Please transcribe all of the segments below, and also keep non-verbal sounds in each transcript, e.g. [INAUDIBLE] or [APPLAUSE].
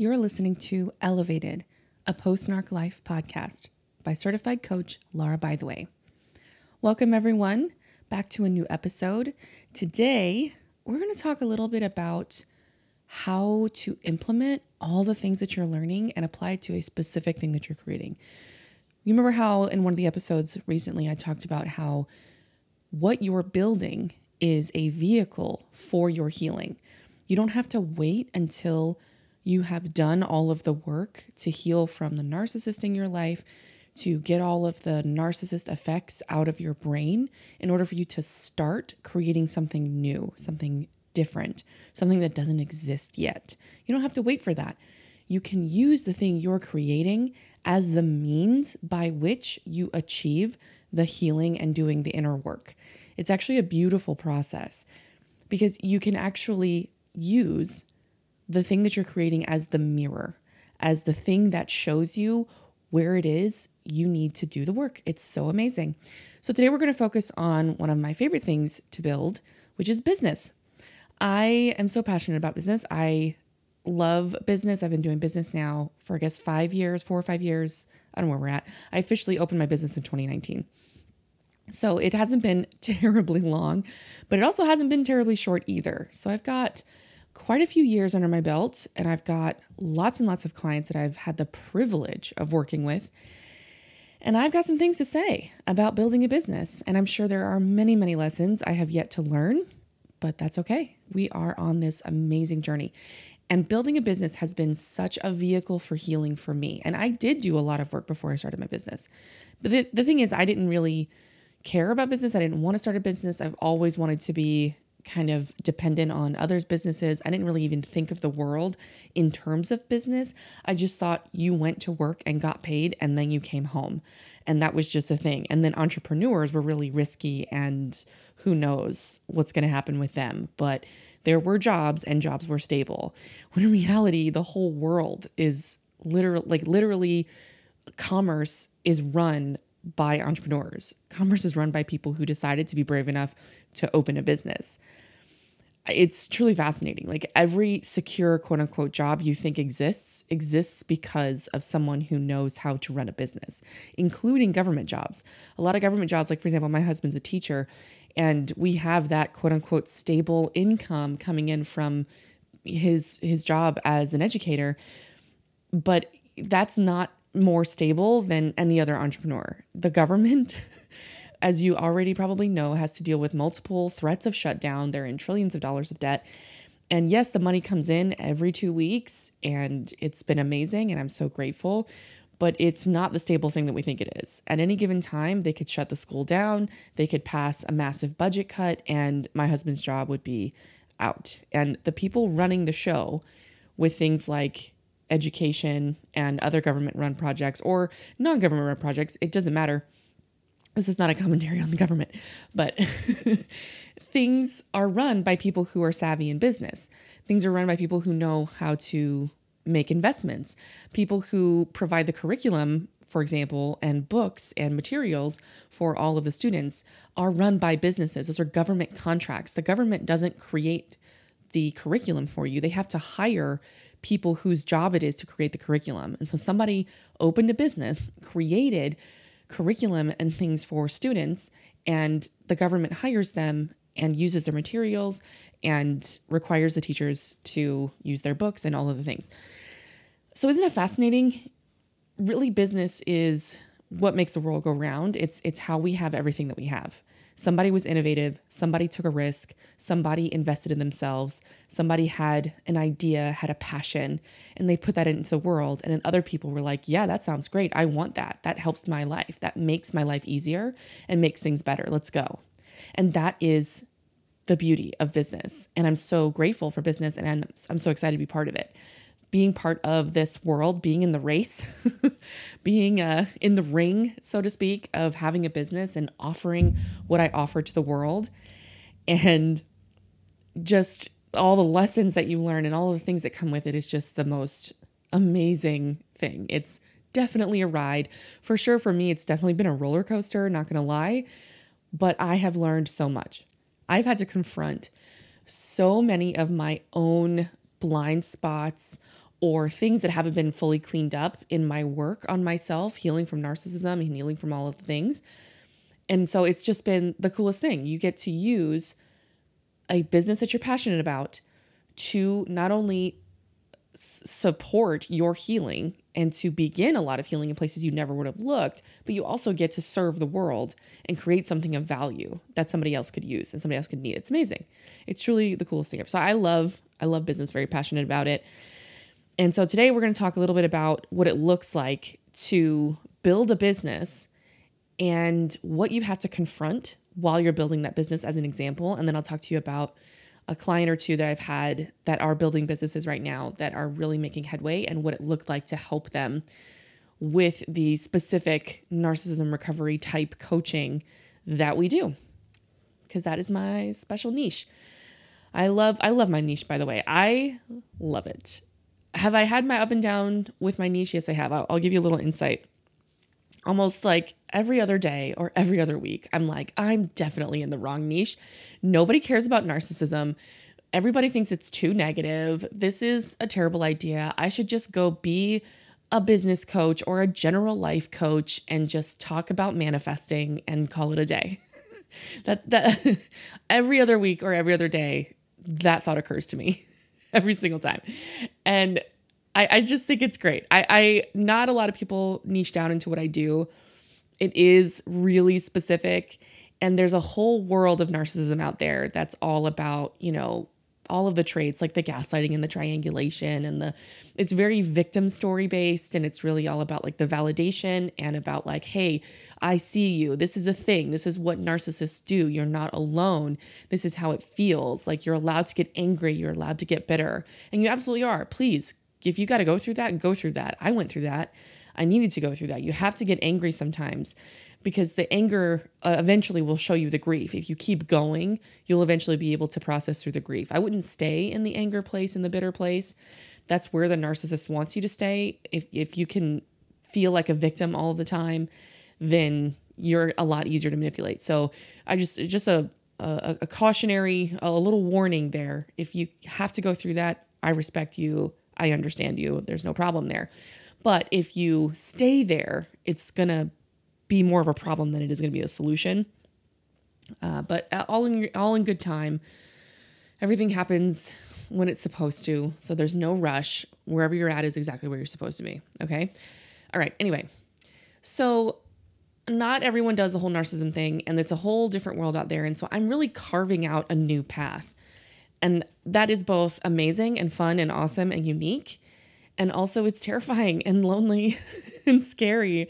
You're listening to Elevated, a post narc life podcast by certified coach Laura By the Way. Welcome, everyone, back to a new episode. Today, we're going to talk a little bit about how to implement all the things that you're learning and apply it to a specific thing that you're creating. You remember how in one of the episodes recently I talked about how what you're building is a vehicle for your healing. You don't have to wait until you have done all of the work to heal from the narcissist in your life, to get all of the narcissist effects out of your brain in order for you to start creating something new, something different, something that doesn't exist yet. You don't have to wait for that. You can use the thing you're creating as the means by which you achieve the healing and doing the inner work. It's actually a beautiful process because you can actually use the thing that you're creating as the mirror, as the thing that shows you where it is you need to do the work. It's so amazing. So, today we're going to focus on one of my favorite things to build, which is business. I am so passionate about business. I love business. I've been doing business now for, I guess, five years, four or five years. I don't know where we're at. I officially opened my business in 2019. So it hasn't been [LAUGHS] terribly long, but it also hasn't been terribly short either. So I've got quite a few years under my belt, and I've got lots and lots of clients that I've had the privilege of working with. And I've got some things to say about building a business. And I'm sure there are many, many lessons I have yet to learn, but that's okay. We are on this amazing journey. And building a business has been such a vehicle for healing for me. And I did do a lot of work before I started my business. But the, the thing is, I didn't really care about business. I didn't want to start a business. I've always wanted to be kind of dependent on others' businesses. I didn't really even think of the world in terms of business. I just thought you went to work and got paid and then you came home. And that was just a thing. And then entrepreneurs were really risky and who knows what's going to happen with them. But there were jobs and jobs were stable. When in reality, the whole world is literally like literally commerce is run by entrepreneurs. Commerce is run by people who decided to be brave enough to open a business. It's truly fascinating. Like every secure quote unquote job you think exists exists because of someone who knows how to run a business, including government jobs. A lot of government jobs, like for example, my husband's a teacher, and we have that quote unquote stable income coming in from his his job as an educator. But that's not more stable than any other entrepreneur. The government, [LAUGHS] as you already probably know, has to deal with multiple threats of shutdown. They're in trillions of dollars of debt. And yes, the money comes in every two weeks, and it's been amazing, and I'm so grateful. But it's not the stable thing that we think it is. At any given time, they could shut the school down, they could pass a massive budget cut, and my husband's job would be out. And the people running the show with things like education and other government run projects or non government run projects, it doesn't matter. This is not a commentary on the government, but [LAUGHS] things are run by people who are savvy in business. Things are run by people who know how to make investments, people who provide the curriculum, for example, and books and materials for all of the students are run by businesses. Those are government contracts. The government doesn't create the curriculum for you, they have to hire people whose job it is to create the curriculum. And so somebody opened a business, created curriculum and things for students, and the government hires them and uses their materials and requires the teachers to use their books and all of the things. So isn't it fascinating? Really business is what makes the world go round. It's it's how we have everything that we have. Somebody was innovative, somebody took a risk, somebody invested in themselves, somebody had an idea, had a passion, and they put that into the world. And then other people were like, yeah, that sounds great. I want that. That helps my life. That makes my life easier and makes things better. Let's go. And that is the beauty of business. And I'm so grateful for business and I'm, I'm so excited to be part of it being part of this world, being in the race, [LAUGHS] being uh, in the ring, so to speak, of having a business and offering what I offer to the world. And just all the lessons that you learn and all the things that come with it is just the most amazing thing. It's definitely a ride. For sure, for me, it's definitely been a roller coaster, not gonna lie, but I have learned so much. I've had to confront so many of my own blind spots or things that haven't been fully cleaned up in my work on myself, healing from narcissism and healing from all of the things. And so it's just been the coolest thing. You get to use a business that you're passionate about to not only s- support your healing and to begin a lot of healing in places you never would have looked, but you also get to serve the world and create something of value that somebody else could use and somebody else could need. It's amazing. It's truly the coolest thing ever. So I love I love business, very passionate about it. And so today we're going to talk a little bit about what it looks like to build a business and what you have to confront while you're building that business as an example. And then I'll talk to you about a client or two that I've had that are building businesses right now that are really making headway and what it looked like to help them with the specific narcissism recovery type coaching that we do. Because that is my special niche. I love I love my niche by the way. I love it. Have I had my up and down with my niche? Yes, I have. I'll, I'll give you a little insight. Almost like every other day or every other week, I'm like, I'm definitely in the wrong niche. Nobody cares about narcissism. Everybody thinks it's too negative. This is a terrible idea. I should just go be a business coach or a general life coach and just talk about manifesting and call it a day. [LAUGHS] that that [LAUGHS] every other week or every other day that thought occurs to me [LAUGHS] every single time. And I, I just think it's great. I, I not a lot of people niche down into what I do. It is really specific. And there's a whole world of narcissism out there that's all about, you know, all of the traits like the gaslighting and the triangulation and the it's very victim story based and it's really all about like the validation and about like hey i see you. This is a thing. This is what narcissists do. You're not alone. This is how it feels. Like you're allowed to get angry. You're allowed to get bitter. And you absolutely are. Please if you got to go through that go through that. I went through that. I needed to go through that. You have to get angry sometimes because the anger uh, eventually will show you the grief. If you keep going, you'll eventually be able to process through the grief. I wouldn't stay in the anger place, in the bitter place. That's where the narcissist wants you to stay. If, if you can feel like a victim all the time, then you're a lot easier to manipulate. So I just, just a, a, a cautionary, a little warning there. If you have to go through that, I respect you. I understand you. There's no problem there. But if you stay there, it's going to be more of a problem than it is going to be a solution. Uh, but all in all in good time. Everything happens when it's supposed to, so there's no rush. Wherever you're at is exactly where you're supposed to be. Okay. All right. Anyway, so not everyone does the whole narcissism thing, and it's a whole different world out there. And so I'm really carving out a new path. And that is both amazing and fun and awesome and unique. And also, it's terrifying and lonely [LAUGHS] and scary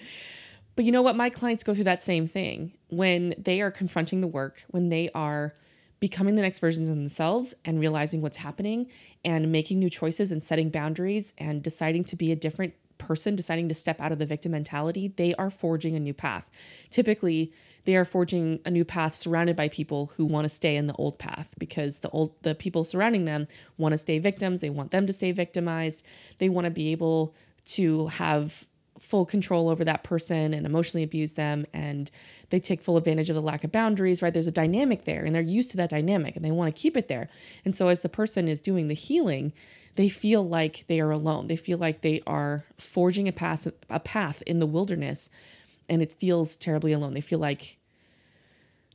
but you know what? My clients go through that same thing when they are confronting the work, when they are becoming the next versions of themselves and realizing what's happening and making new choices and setting boundaries and deciding to be a different person, deciding to step out of the victim mentality, they are forging a new path. Typically, they are forging a new path surrounded by people who want to stay in the old path because the old the people surrounding them want to stay victims, they want them to stay victimized. They want to be able to have full control over that person and emotionally abuse them and they take full advantage of the lack of boundaries right? There's a dynamic there and they're used to that dynamic and they want to keep it there. And so as the person is doing the healing they feel like they are alone. They feel like they are forging a path a path in the wilderness and it feels terribly alone. They feel like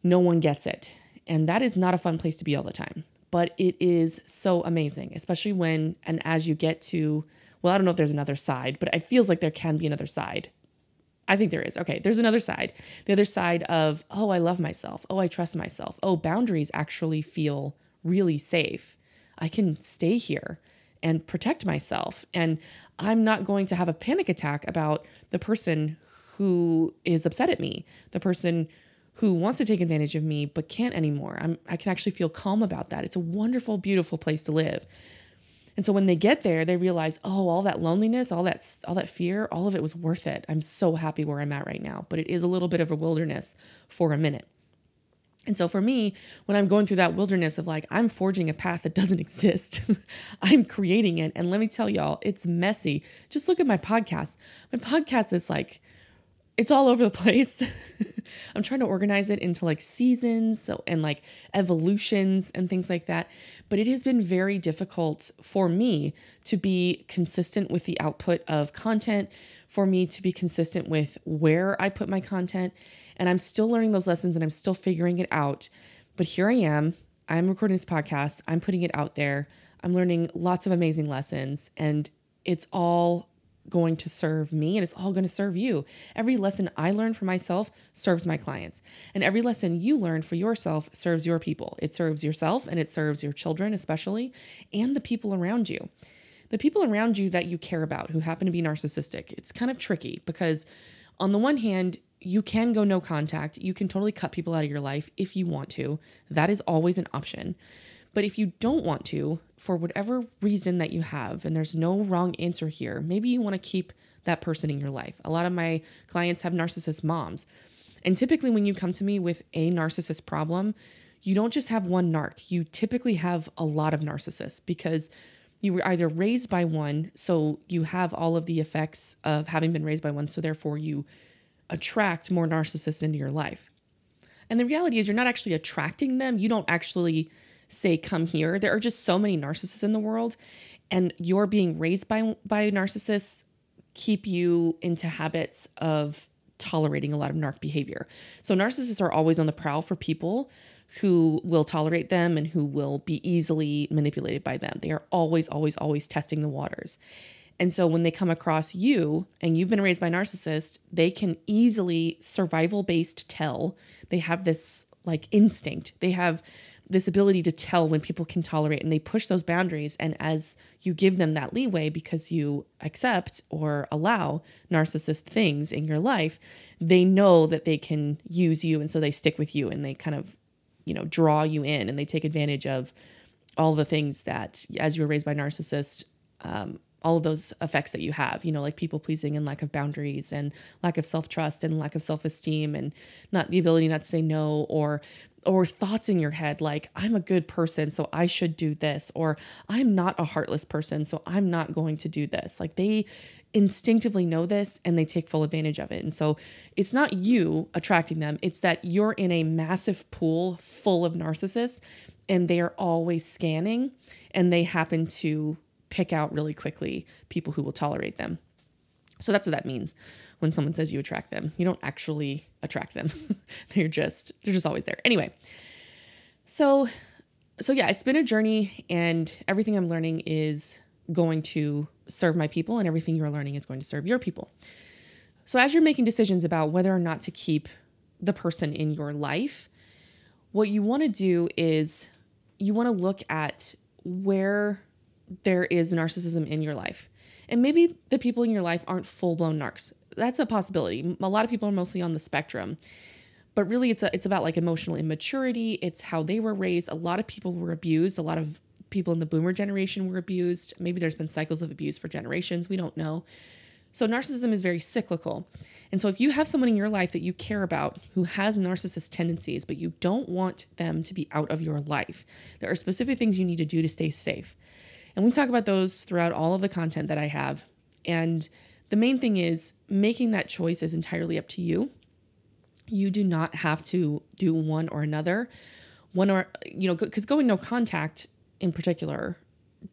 no one gets it. And that is not a fun place to be all the time but it is so amazing especially when and as you get to well, I don't know if there's another side, but it feels like there can be another side. I think there is. Okay, there's another side. The other side of, oh, I love myself. Oh, I trust myself. Oh, boundaries actually feel really safe. I can stay here and protect myself. And I'm not going to have a panic attack about the person who is upset at me, the person who wants to take advantage of me but can't anymore. I'm, I can actually feel calm about that. It's a wonderful, beautiful place to live. And so when they get there, they realize, oh, all that loneliness, all that all that fear, all of it was worth it. I'm so happy where I'm at right now, but it is a little bit of a wilderness for a minute. And so for me, when I'm going through that wilderness of like, I'm forging a path that [LAUGHS] doesn't exist, [LAUGHS] I'm creating it. And let me tell y'all, it's messy. Just look at my podcast. My podcast is like it's all over the place. [LAUGHS] I'm trying to organize it into like seasons so, and like evolutions and things like that. But it has been very difficult for me to be consistent with the output of content, for me to be consistent with where I put my content. And I'm still learning those lessons and I'm still figuring it out. But here I am. I'm recording this podcast, I'm putting it out there. I'm learning lots of amazing lessons, and it's all going to serve me and it's all going to serve you. Every lesson I learn for myself serves my clients. And every lesson you learn for yourself serves your people. It serves yourself and it serves your children, especially, and the people around you. The people around you that you care about who happen to be narcissistic. It's kind of tricky because, on the one hand, you can go no contact. You can totally cut people out of your life if you want to. That is always an option. But if you don't want to, for whatever reason that you have, and there's no wrong answer here, maybe you want to keep that person in your life. A lot of my clients have narcissist moms. And typically, when you come to me with a narcissist problem, you don't just have one narc, you typically have a lot of narcissists because you were either raised by one, so you have all of the effects of having been raised by one, so therefore you attract more narcissists into your life. And the reality is, you're not actually attracting them, you don't actually say come here. There are just so many narcissists in the world and you're being raised by by narcissists keep you into habits of tolerating a lot of narc behavior. So narcissists are always on the prowl for people who will tolerate them and who will be easily manipulated by them. They are always always always testing the waters. And so when they come across you and you've been raised by narcissist, they can easily survival based tell. They have this like instinct. They have this ability to tell when people can tolerate and they push those boundaries. And as you give them that leeway because you accept or allow narcissist things in your life, they know that they can use you. And so they stick with you and they kind of, you know, draw you in and they take advantage of all the things that, as you were raised by narcissists, um, all of those effects that you have, you know, like people pleasing and lack of boundaries and lack of self trust and lack of self esteem and not the ability not to say no or or thoughts in your head like I'm a good person so I should do this or I'm not a heartless person so I'm not going to do this. Like they instinctively know this and they take full advantage of it. And so it's not you attracting them, it's that you're in a massive pool full of narcissists and they are always scanning and they happen to pick out really quickly people who will tolerate them. So that's what that means when someone says you attract them. You don't actually attract them. [LAUGHS] they're just they're just always there. Anyway. So so yeah, it's been a journey and everything I'm learning is going to serve my people and everything you're learning is going to serve your people. So as you're making decisions about whether or not to keep the person in your life, what you want to do is you want to look at where there is narcissism in your life. And maybe the people in your life aren't full blown narcs. That's a possibility. A lot of people are mostly on the spectrum. But really it's a, it's about like emotional immaturity, it's how they were raised. A lot of people were abused, a lot of people in the boomer generation were abused. Maybe there's been cycles of abuse for generations, we don't know. So narcissism is very cyclical. And so if you have someone in your life that you care about who has narcissist tendencies, but you don't want them to be out of your life, there are specific things you need to do to stay safe. And we talk about those throughout all of the content that I have. And the main thing is making that choice is entirely up to you. You do not have to do one or another. One or, you know, because going no contact in particular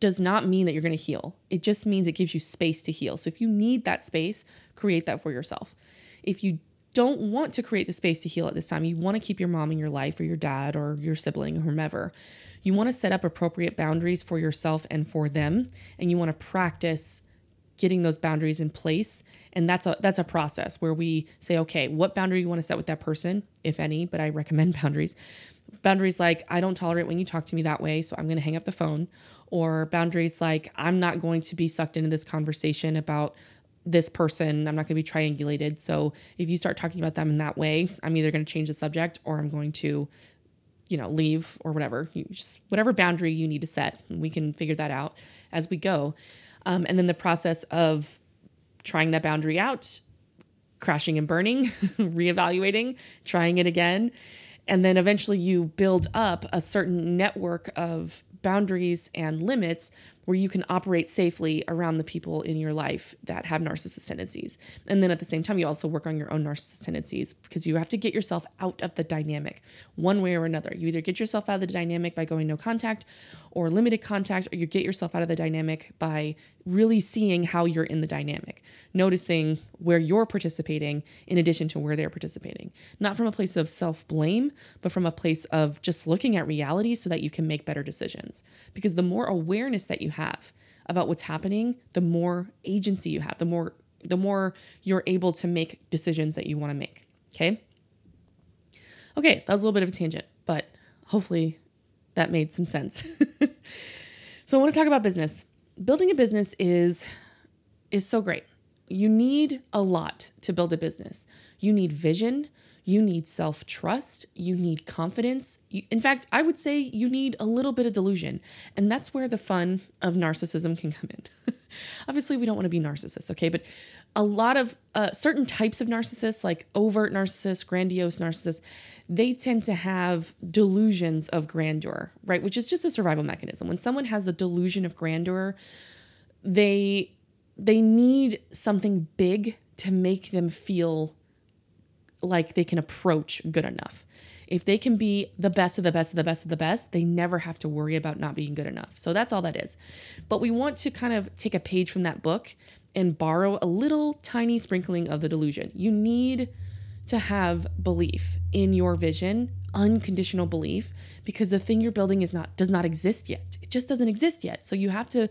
does not mean that you're going to heal. It just means it gives you space to heal. So if you need that space, create that for yourself. If you don't want to create the space to heal at this time, you want to keep your mom in your life or your dad or your sibling or whomever, you want to set up appropriate boundaries for yourself and for them. And you want to practice getting those boundaries in place and that's a that's a process where we say okay what boundary you want to set with that person if any but i recommend [LAUGHS] boundaries boundaries like i don't tolerate when you talk to me that way so i'm going to hang up the phone or boundaries like i'm not going to be sucked into this conversation about this person i'm not going to be triangulated so if you start talking about them in that way i'm either going to change the subject or i'm going to you know, leave or whatever. You just whatever boundary you need to set. We can figure that out as we go. Um, and then the process of trying that boundary out, crashing and burning, [LAUGHS] reevaluating, trying it again. And then eventually you build up a certain network of boundaries and limits where you can operate safely around the people in your life that have narcissist tendencies. And then at the same time, you also work on your own narcissist tendencies because you have to get yourself out of the dynamic one way or another. You either get yourself out of the dynamic by going no contact or limited contact, or you get yourself out of the dynamic by really seeing how you're in the dynamic, noticing where you're participating in addition to where they're participating. Not from a place of self blame, but from a place of just looking at reality so that you can make better decisions. Because the more awareness that you have about what's happening, the more agency you have, the more the more you're able to make decisions that you want to make. Okay? Okay, that was a little bit of a tangent, but hopefully that made some sense. [LAUGHS] so I want to talk about business. Building a business is is so great. You need a lot to build a business. You need vision, you need self trust, you need confidence. You, in fact, I would say you need a little bit of delusion. And that's where the fun of narcissism can come in. [LAUGHS] Obviously, we don't want to be narcissists, okay? But a lot of uh, certain types of narcissists, like overt narcissists, grandiose narcissists, they tend to have delusions of grandeur, right? Which is just a survival mechanism. When someone has the delusion of grandeur, they they need something big to make them feel like they can approach good enough. If they can be the best of the best of the best of the best, they never have to worry about not being good enough. So that's all that is. But we want to kind of take a page from that book and borrow a little tiny sprinkling of the delusion. You need to have belief in your vision, unconditional belief, because the thing you're building is not does not exist yet. It just doesn't exist yet. So you have to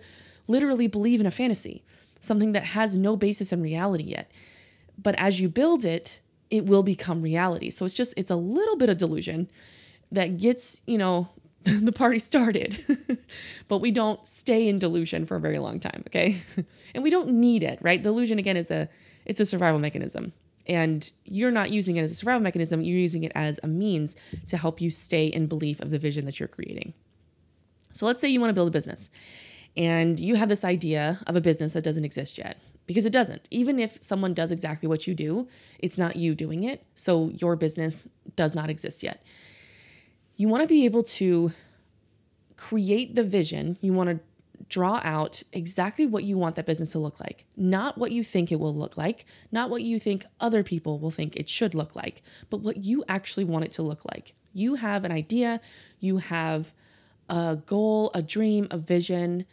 literally believe in a fantasy, something that has no basis in reality yet. But as you build it, it will become reality. So it's just, it's a little bit of delusion that gets, you know, [LAUGHS] the party started. [LAUGHS] but we don't stay in delusion for a very long time, okay? [LAUGHS] and we don't need it, right? Delusion again is a it's a survival mechanism. And you're not using it as a survival mechanism, you're using it as a means to help you stay in belief of the vision that you're creating. So let's say you want to build a business and you have this idea of a business that doesn't exist yet because it doesn't. Even if someone does exactly what you do, it's not you doing it. So your business does not exist yet. You want to be able to create the vision. You want to draw out exactly what you want that business to look like, not what you think it will look like, not what you think other people will think it should look like, but what you actually want it to look like. You have an idea, you have a goal, a dream, a vision,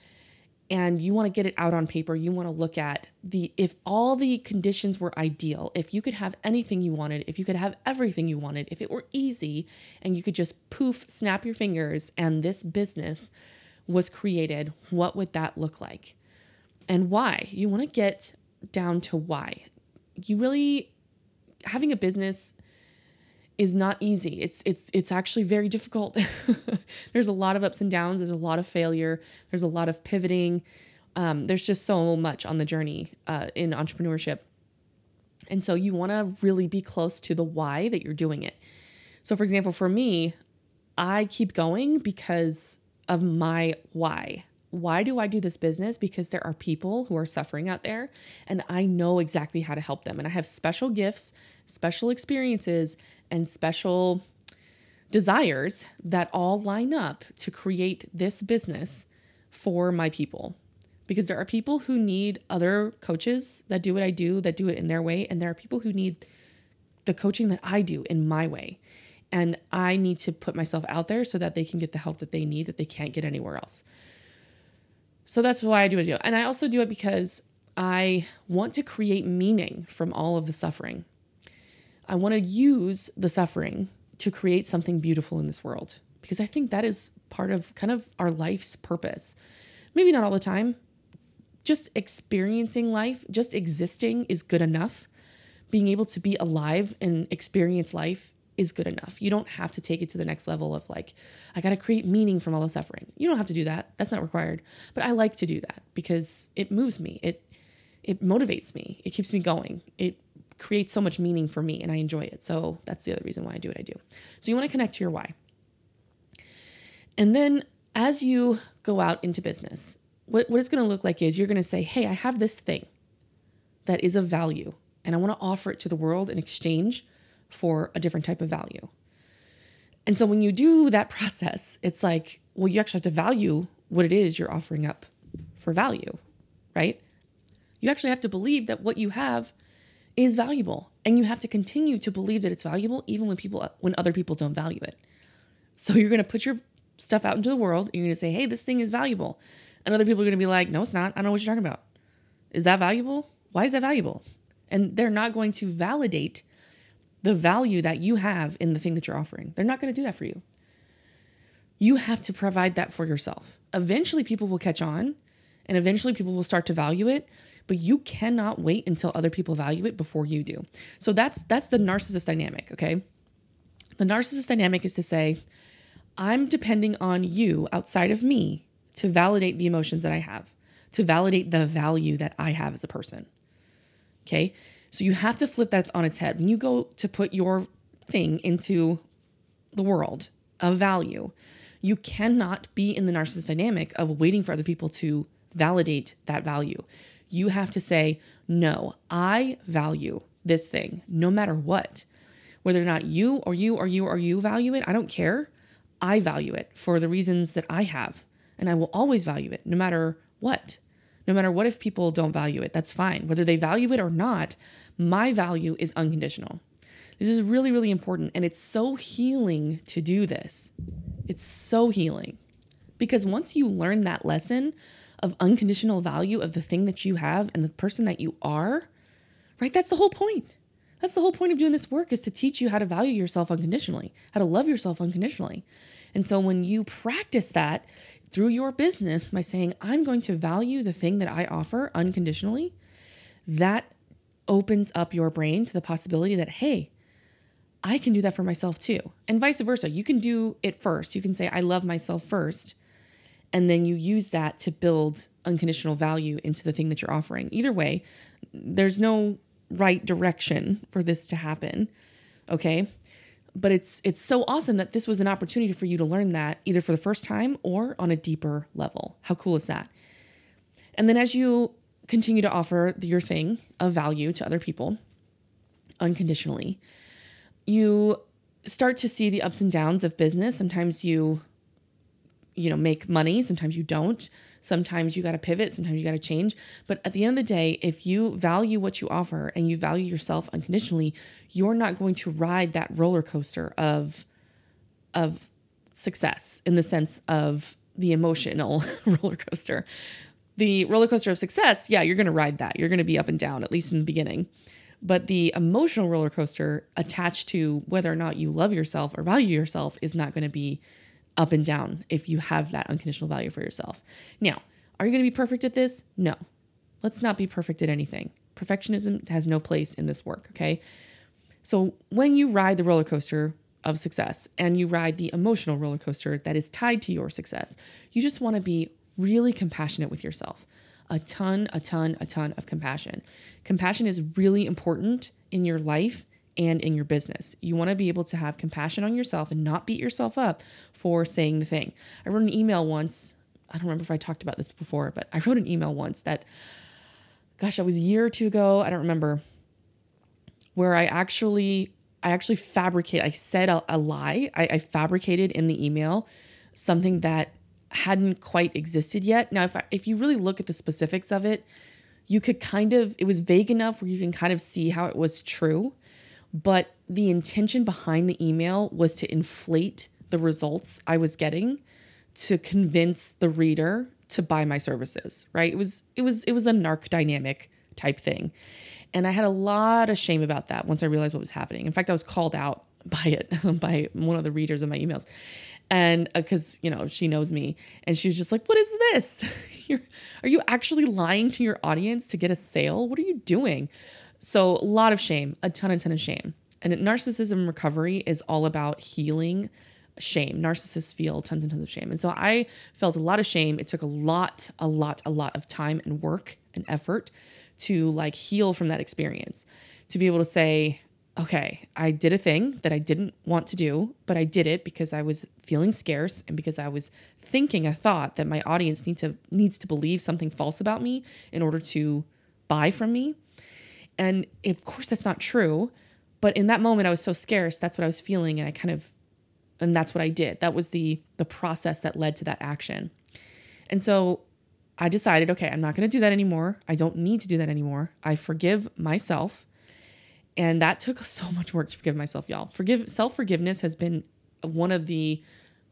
and you want to get it out on paper you want to look at the if all the conditions were ideal if you could have anything you wanted if you could have everything you wanted if it were easy and you could just poof snap your fingers and this business was created what would that look like? And why? You want to get down to why. You really having a business is not easy. It's it's it's actually very difficult. [LAUGHS] there's a lot of ups and downs. There's a lot of failure. There's a lot of pivoting. Um, there's just so much on the journey uh, in entrepreneurship, and so you want to really be close to the why that you're doing it. So, for example, for me, I keep going because of my why. Why do I do this business? Because there are people who are suffering out there, and I know exactly how to help them. And I have special gifts, special experiences and special desires that all line up to create this business for my people. Because there are people who need other coaches that do what I do, that do it in their way, and there are people who need the coaching that I do in my way. And I need to put myself out there so that they can get the help that they need that they can't get anywhere else. So that's why I do what I do. And I also do it because I want to create meaning from all of the suffering. I want to use the suffering to create something beautiful in this world because I think that is part of kind of our life's purpose. Maybe not all the time. Just experiencing life, just existing is good enough. Being able to be alive and experience life is good enough. You don't have to take it to the next level of like, I got to create meaning from all the suffering. You don't have to do that. That's not required. But I like to do that because it moves me. It it motivates me. It keeps me going. It creates so much meaning for me and I enjoy it. So that's the other reason why I do what I do. So you want to connect to your why. And then as you go out into business, what, what it's going to look like is you're going to say, hey, I have this thing that is of value and I want to offer it to the world in exchange for a different type of value. And so when you do that [LAUGHS] process, it's like, well, you actually have to value what it is you're offering up for value, right? You actually have to believe that what you have is valuable and you have to continue to believe that it's valuable even when people when other people don't value it. So you're going to put your stuff out into the world and you're going to say, "Hey, this thing is valuable." And other people are going to be like, "No, it's not. I don't know what you're talking about." Is that valuable? Why is that valuable? And they're not going to validate the value that you have in the thing that you're offering. They're not going to do that for you. You have to provide that for yourself. Eventually, people will catch on and eventually people will start to value it but you cannot wait until other people value it before you do. So that's that's the narcissist dynamic okay? The narcissist dynamic is to say i'm depending on you outside of me to validate the emotions that i have to validate the value that i have as a person okay? So you have to flip that on its head. When you go to put your thing into the world of value you cannot be in the narcissist dynamic of waiting for other people to validate that value. You have to say, no, I value this thing no matter what. Whether or not you or you or you or you value it, I don't care. I value it for the reasons that I have. And I will always value it no matter what. No matter what if people don't value it, that's fine. Whether they value it or not, my value is unconditional. This is really, really important. And it's so healing to do this. It's so healing. Because once you learn that lesson of unconditional value of the thing that you have and the person that you are, right? That's the whole point. That's the whole point of doing this work is to teach you how to value yourself unconditionally, how to love yourself unconditionally. And so when you practice that through your business by saying, I'm going to value the thing that I offer unconditionally, that opens up your brain to the possibility that, hey, I can do that for myself too. And vice versa. You can do it first. You can say, I love myself first. And then you use that to build unconditional value into the thing that you're offering. Either way, there's no right direction for this to happen. Okay. But it's it's so awesome that this was an opportunity for you to learn that either for the first time or on a deeper level. How cool is that? And then as you continue to offer your thing of value to other people unconditionally, you start to see the ups and downs of business. Sometimes you, you know, make money, sometimes you don't. Sometimes you got to pivot, sometimes you got to change. But at the end of the day, if you value what you offer and you value yourself unconditionally, you're not going to ride that roller coaster of of success in the sense of the emotional [LAUGHS] roller coaster. The roller coaster of success, yeah, you're going to ride that. You're going to be up and down at least in the beginning. But the emotional roller coaster attached to whether or not you love yourself or value yourself is not going to be up and down if you have that unconditional value for yourself. Now, are you going to be perfect at this? No. Let's not be perfect at anything. Perfectionism has no place in this work, okay? So when you ride the roller coaster of success and you ride the emotional roller coaster that is tied to your success, you just want to be really compassionate with yourself a ton, a ton, a ton of compassion. Compassion is really important in your life and in your business. You want to be able to have compassion on yourself and not beat yourself up for saying the thing. I wrote an email once. I don't remember if I talked about this before, but I wrote an email once that, gosh, that was a year or two ago. I don't remember. Where I actually, I actually fabricate. I said a, a lie. I, I fabricated in the email something that hadn't quite existed yet. Now, if I, if you really look at the specifics of it, you could kind of it was vague enough where you can kind of see how it was true, but the intention behind the email was to inflate the results I was getting to convince the reader to buy my services, right? It was it was it was a narc dynamic type thing. And I had a lot of shame about that once I realized what was happening. In fact, I was called out [LAUGHS] by it by one of the readers of my emails and because uh, you know she knows me and she's just like what is this [LAUGHS] You're, are you actually lying to your audience to get a sale what are you doing so a lot of shame a ton a ton of shame. And narcissism recovery is all about healing shame. Narcissists feel tons and tons of shame. And so i felt a lot of shame. It took a lot a lot a lot of time and work and effort to like heal from that experience to be able to say okay, I did a thing that I didn't want to do, but I did it because I was feeling scarce and because I was thinking a thought that my audience need to needs to believe something false about me in order to buy from me. And of course that's not true, but in that moment I was so scarce, that's what I was feeling and I kind of and that's what I did. That was the the process that led to that action. And so I decided, okay, I'm not going to do that anymore. I don't need to do that anymore. I forgive myself. And that took so much work to forgive myself, y'all. Forgive self forgiveness has been one of the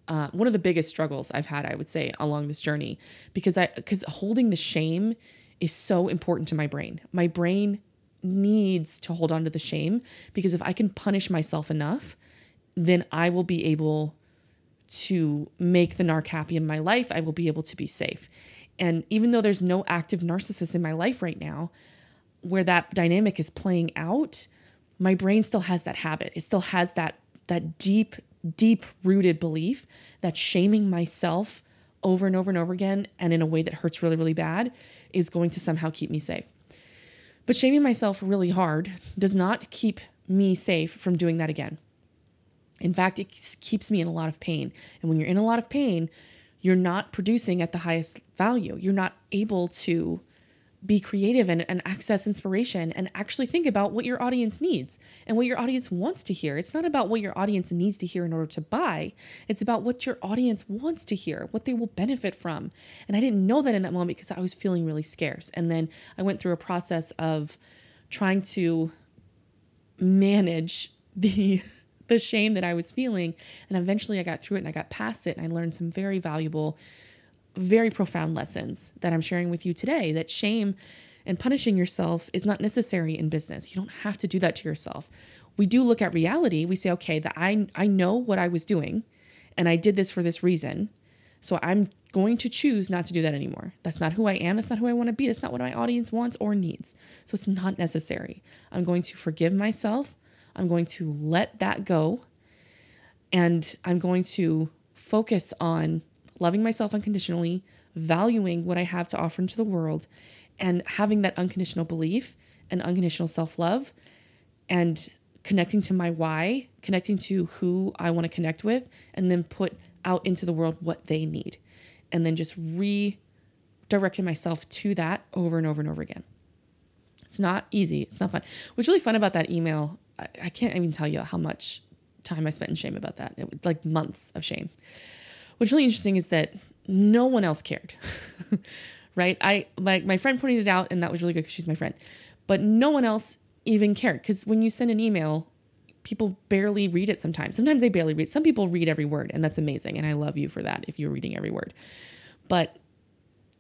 uh, one of the biggest struggles I've had, I would say, along this journey, because I because holding the shame is so important to my brain. My brain needs to hold on to the shame because if I can punish myself enough, then I will be able to make the narc happy in my life. I will be able to be safe. And even though there's no active narcissist in my life right now where that dynamic is playing out, my brain still has that habit. It still has that that deep deep rooted belief that shaming myself over and over and over again and in a way that hurts really really bad is going to somehow keep me safe. But shaming myself really hard does not keep me safe from doing that again. In fact, it keeps me in a lot of pain. And when you're in a lot of pain, you're not producing at the highest value. You're not able to be creative and, and access inspiration and actually think about what your audience needs and what your audience wants to hear. It's not about what your audience needs to hear in order to buy, it's about what your audience wants to hear, what they will benefit from. And I didn't know that in that moment because I was feeling really scarce. And then I went through a process of trying to manage [LAUGHS] the the shame that I was feeling and eventually I got through it and I got past it and I learned some very valuable very profound lessons that I'm sharing with you today that shame and punishing yourself is not necessary in business. You don't have to do that to yourself. We do look at reality. We say, okay, that I I know what I was doing and I did this for this reason. So I'm going to choose not to do that anymore. That's not who I am. That's not who I want to be. That's not what my audience wants or needs. So it's not necessary. I'm going to forgive myself. I'm going to let that go. And I'm going to focus on loving myself unconditionally, valuing what I have to offer into the world, and having that unconditional belief and unconditional self love, and connecting to my why, connecting to who I want to connect with, and then put out into the world what they need. And then just redirecting myself to that over and over and over again. It's not easy. It's not fun. What's really fun about that email, I, I can't even tell you how much time I spent in shame about that. It was like months of shame. What's really interesting is that no one else cared. [LAUGHS] right? I like my friend pointed it out and that was really good because she's my friend. But no one else even cared because when you send an email, people barely read it sometimes. Sometimes they barely read. Some people read every word and that's amazing and I love you for that if you're reading every word. But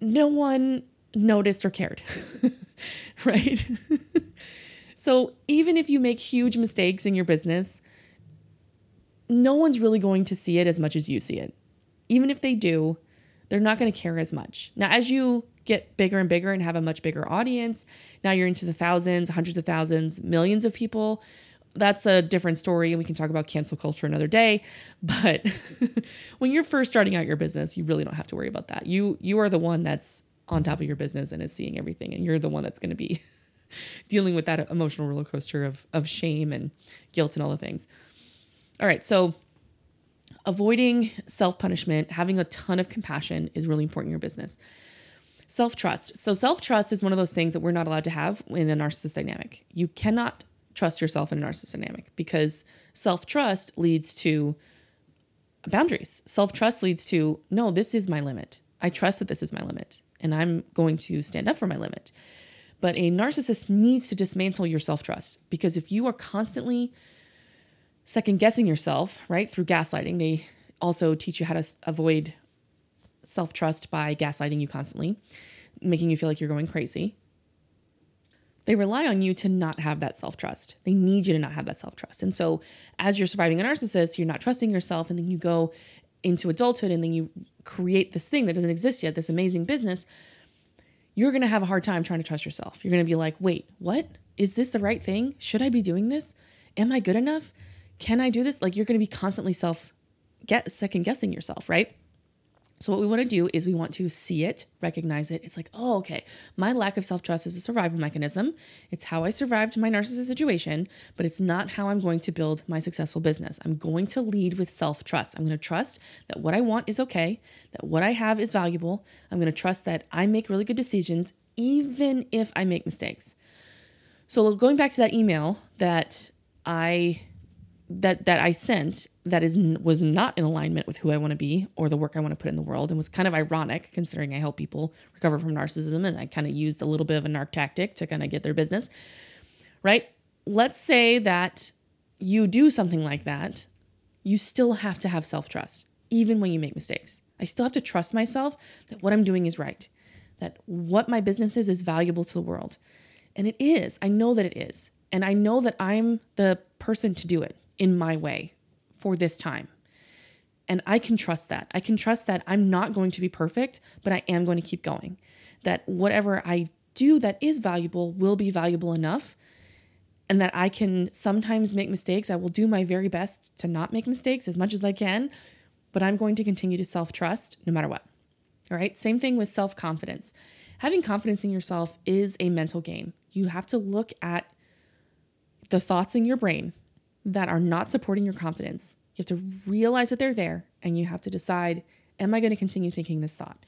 no one noticed or cared. [LAUGHS] right? [LAUGHS] so even if you make huge mistakes in your business, no one's really going to see it as much as you see it even if they do, they're not going to care as much. Now, as you get bigger and bigger and have a much bigger audience, now you're into the thousands, hundreds of thousands, millions of people. That's a different story, and we can talk about cancel culture another day. [LAUGHS] But [LAUGHS] when you're first starting out your business, you really don't have to worry about that. You you are the one that's on top of your business and is seeing everything, and you're the one that's going to be [LAUGHS] dealing with that emotional roller coaster of of shame and guilt and all the things. All right, so avoiding self punishment, having a ton of compassion is really important in your business. Self trust. So, self trust is one of those things that we're not allowed to have in a narcissist dynamic. You cannot trust yourself in a narcissist dynamic because self trust leads to boundaries. Self trust leads to, no, this is my limit. I trust that this is my limit and I'm going to stand up for my limit. But a narcissist needs to dismantle your self trust because if you are constantly second guessing yourself, right? Through gaslighting. They also teach you how to avoid self trust by gaslighting you constantly, making you feel like you're going crazy. They rely on you to not have that self trust. They need you to not have that self trust. And so, as you're surviving a narcissist, you're not trusting yourself, and then you go into adulthood and then you create this thing that doesn't exist yet, this amazing business. You're gonna have a hard time trying to trust yourself. You're gonna be like, wait, what? Is this the right thing? Should I be doing this? Am I good enough? Can I do this? Like you're going to be constantly self get second guessing yourself, right? So what we want to do is we want to see it, recognize it. It's like, oh, okay, my lack of self-trust is a survival mechanism. It's how I survived my narcissist situation, but it's not how I'm going to build my successful business. I'm going to lead with self-trust. I'm going to trust that what I want is okay, that what I have is valuable. I'm going to trust that I make really good decisions even if I make mistakes. So going back to that email that I that that I sent that is was not in alignment with who I want to be or the work I want to put in the world and was kind of ironic considering I help people recover from narcissism and I kind of used a little bit of a narc tactic to kind of get their business. Right? Let's say that you do something like that, you still have to have self-trust even when you make mistakes. I still have to trust myself that what I'm doing is right, that what my business is is valuable to the world. And it is. I know that it is. And I know that I'm the person to do it in my way for this time. And I can trust that. I can trust that I'm not going to be perfect, but I am going to keep going. That whatever I do that is valuable will be valuable enough. And that I can sometimes make mistakes. I will do my very best to not make mistakes as much as I can, but I'm going to continue to self trust no matter what. All right. Same thing with self confidence. Having confidence in yourself is a mental game. You have to look at the thoughts in your brain that are not supporting your confidence. You have to realize that they're there and you have to decide am I going to continue thinking this thought?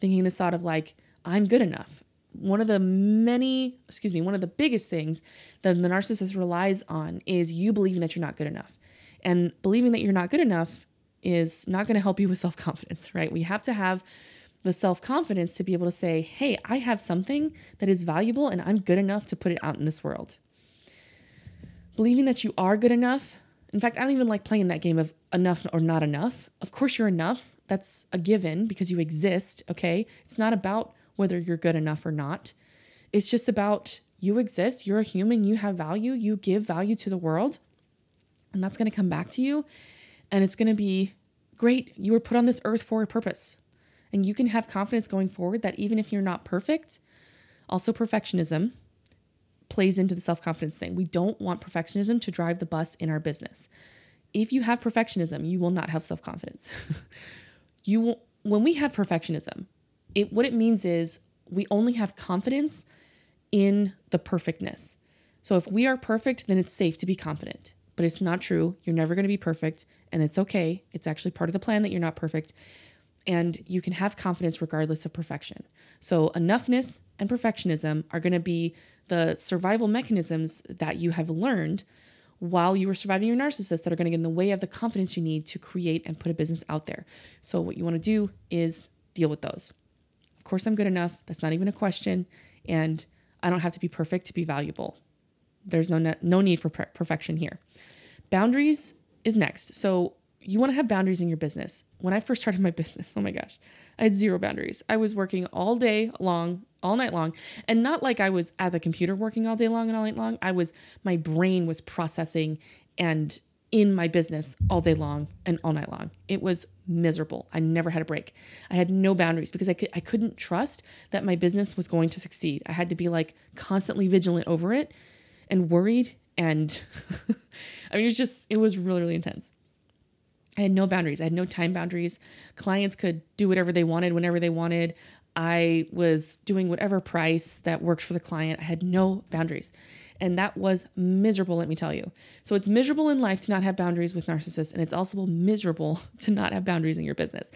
Thinking this thought of like, I'm good enough. One of the many, excuse me, one of the biggest things that the narcissist relies on is you believing that you're not good enough. And believing that you're not good enough is not going to help you with self confidence, [LAUGHS] right? We have to have the self confidence to be able to say, hey, I have something that is valuable and I'm good enough to put it out in this world believing that you are good enough. In fact, I don't even like playing that game of enough or not enough. Of course, you're enough. That's a given because you exist, okay? It's not about whether you're good enough or not. It's just about you exist, you're a human, you have value, you give value to the world, and that's gonna come back to you. And it's gonna be great. You were put on this earth for a purpose. And you can have confidence going forward that even if you're not perfect, also perfectionism, plays into the self confidence thing. We don't want perfectionism to drive the bus in our business. If you have perfectionism, you will not have self confidence. [LAUGHS] you will, when we have perfectionism, it what it means is we only have confidence in the perfectness. So if we are perfect, then it's safe to be confident. But it's not true. You're never going to be perfect, and it's okay. It's actually part of the plan that you're not perfect. And you can have confidence regardless of perfection. So, enoughness and perfectionism are going to be the survival mechanisms that you have learned while you were surviving your narcissist that are going to get in the way of the confidence you need to create and put a business out there. So, what you want to do is deal with those. Of course, I'm good enough. That's not even a question. And I don't have to be perfect to be valuable. There's no, ne- no need for per- perfection here. Boundaries is next. So, you want to have boundaries in your business. When I first started my [LAUGHS] business, oh my gosh, I had zero boundaries. I was working all day long, all night long, and not like I was at the computer working all day long and all night long. I was, my brain was processing and in my business all day long and all night long. It was miserable. I never had a break. I had no boundaries because I, could, I couldn't trust that my business was going to succeed. I had to be like constantly vigilant over it and worried. And [LAUGHS] I mean, it was just, it was really, really intense. I had no boundaries. I had no time boundaries. Clients could do whatever they wanted whenever they wanted. I was doing whatever price that worked for the client. I had no boundaries. And that was miserable, let me tell you. So it's miserable in life to not have boundaries with narcissists, and it's also miserable [LAUGHS] to not have boundaries in your business.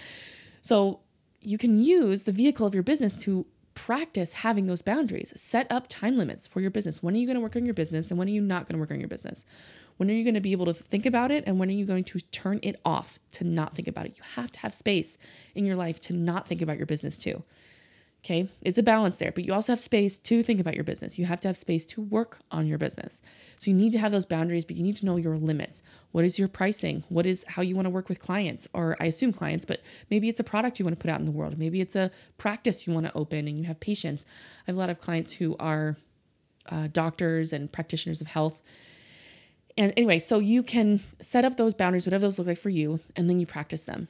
So you can use the vehicle of your business to practice having those boundaries. Set up time limits for your business. When are you going to work on your business, and when are you not going to work on your business? When are you going to be able to think about it? And when are you going to turn it off to not think about it? You have to have space in your life to not think about your business too. Okay, it's a balance there, but you also have space to think about your business. You have to have space to work on your business. So you need to have those boundaries, but you need to know your limits. What is your pricing? What is how you want to work with clients, or I assume clients, but maybe it's a product you want to put out in the world. Maybe it's a practice you want to open and you have patients. I have a lot of clients who are uh, doctors and practitioners of health and anyway, so you can set up those boundaries, whatever those look like for you, and then you practice them.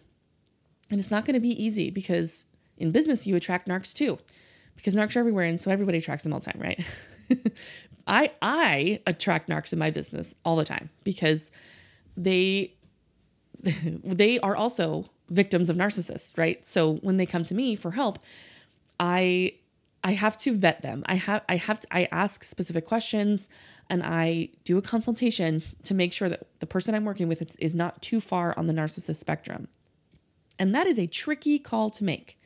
And it's not going to be easy because in business, you attract narcs too, because narcs are everywhere. And so everybody attracts them all the time, right? [LAUGHS] I, I attract narcs in my business all the time because they, [LAUGHS] they are also victims of narcissists, right? So when they come to me for help, I I have to vet them. I have I have to I ask specific questions and I do a consultation to make sure that the person I'm working with is not too far on the narcissist spectrum. And that is a tricky call to make.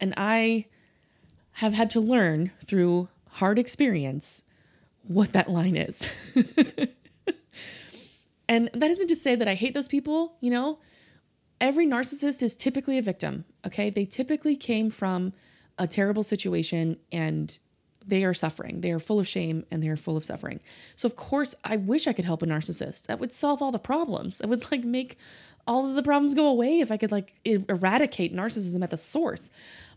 And I have had to learn through hard experience what that line is. [LAUGHS] And that isn't to say that I hate those people, you know. Every narcissist is typically a victim, okay? They typically came from a terrible situation and they are suffering. They are full of shame and they are full of suffering. So of course, I wish I could help a narcissist. That would solve all the problems. That would like make all of the problems go away if I could like eradicate narcissism at the source.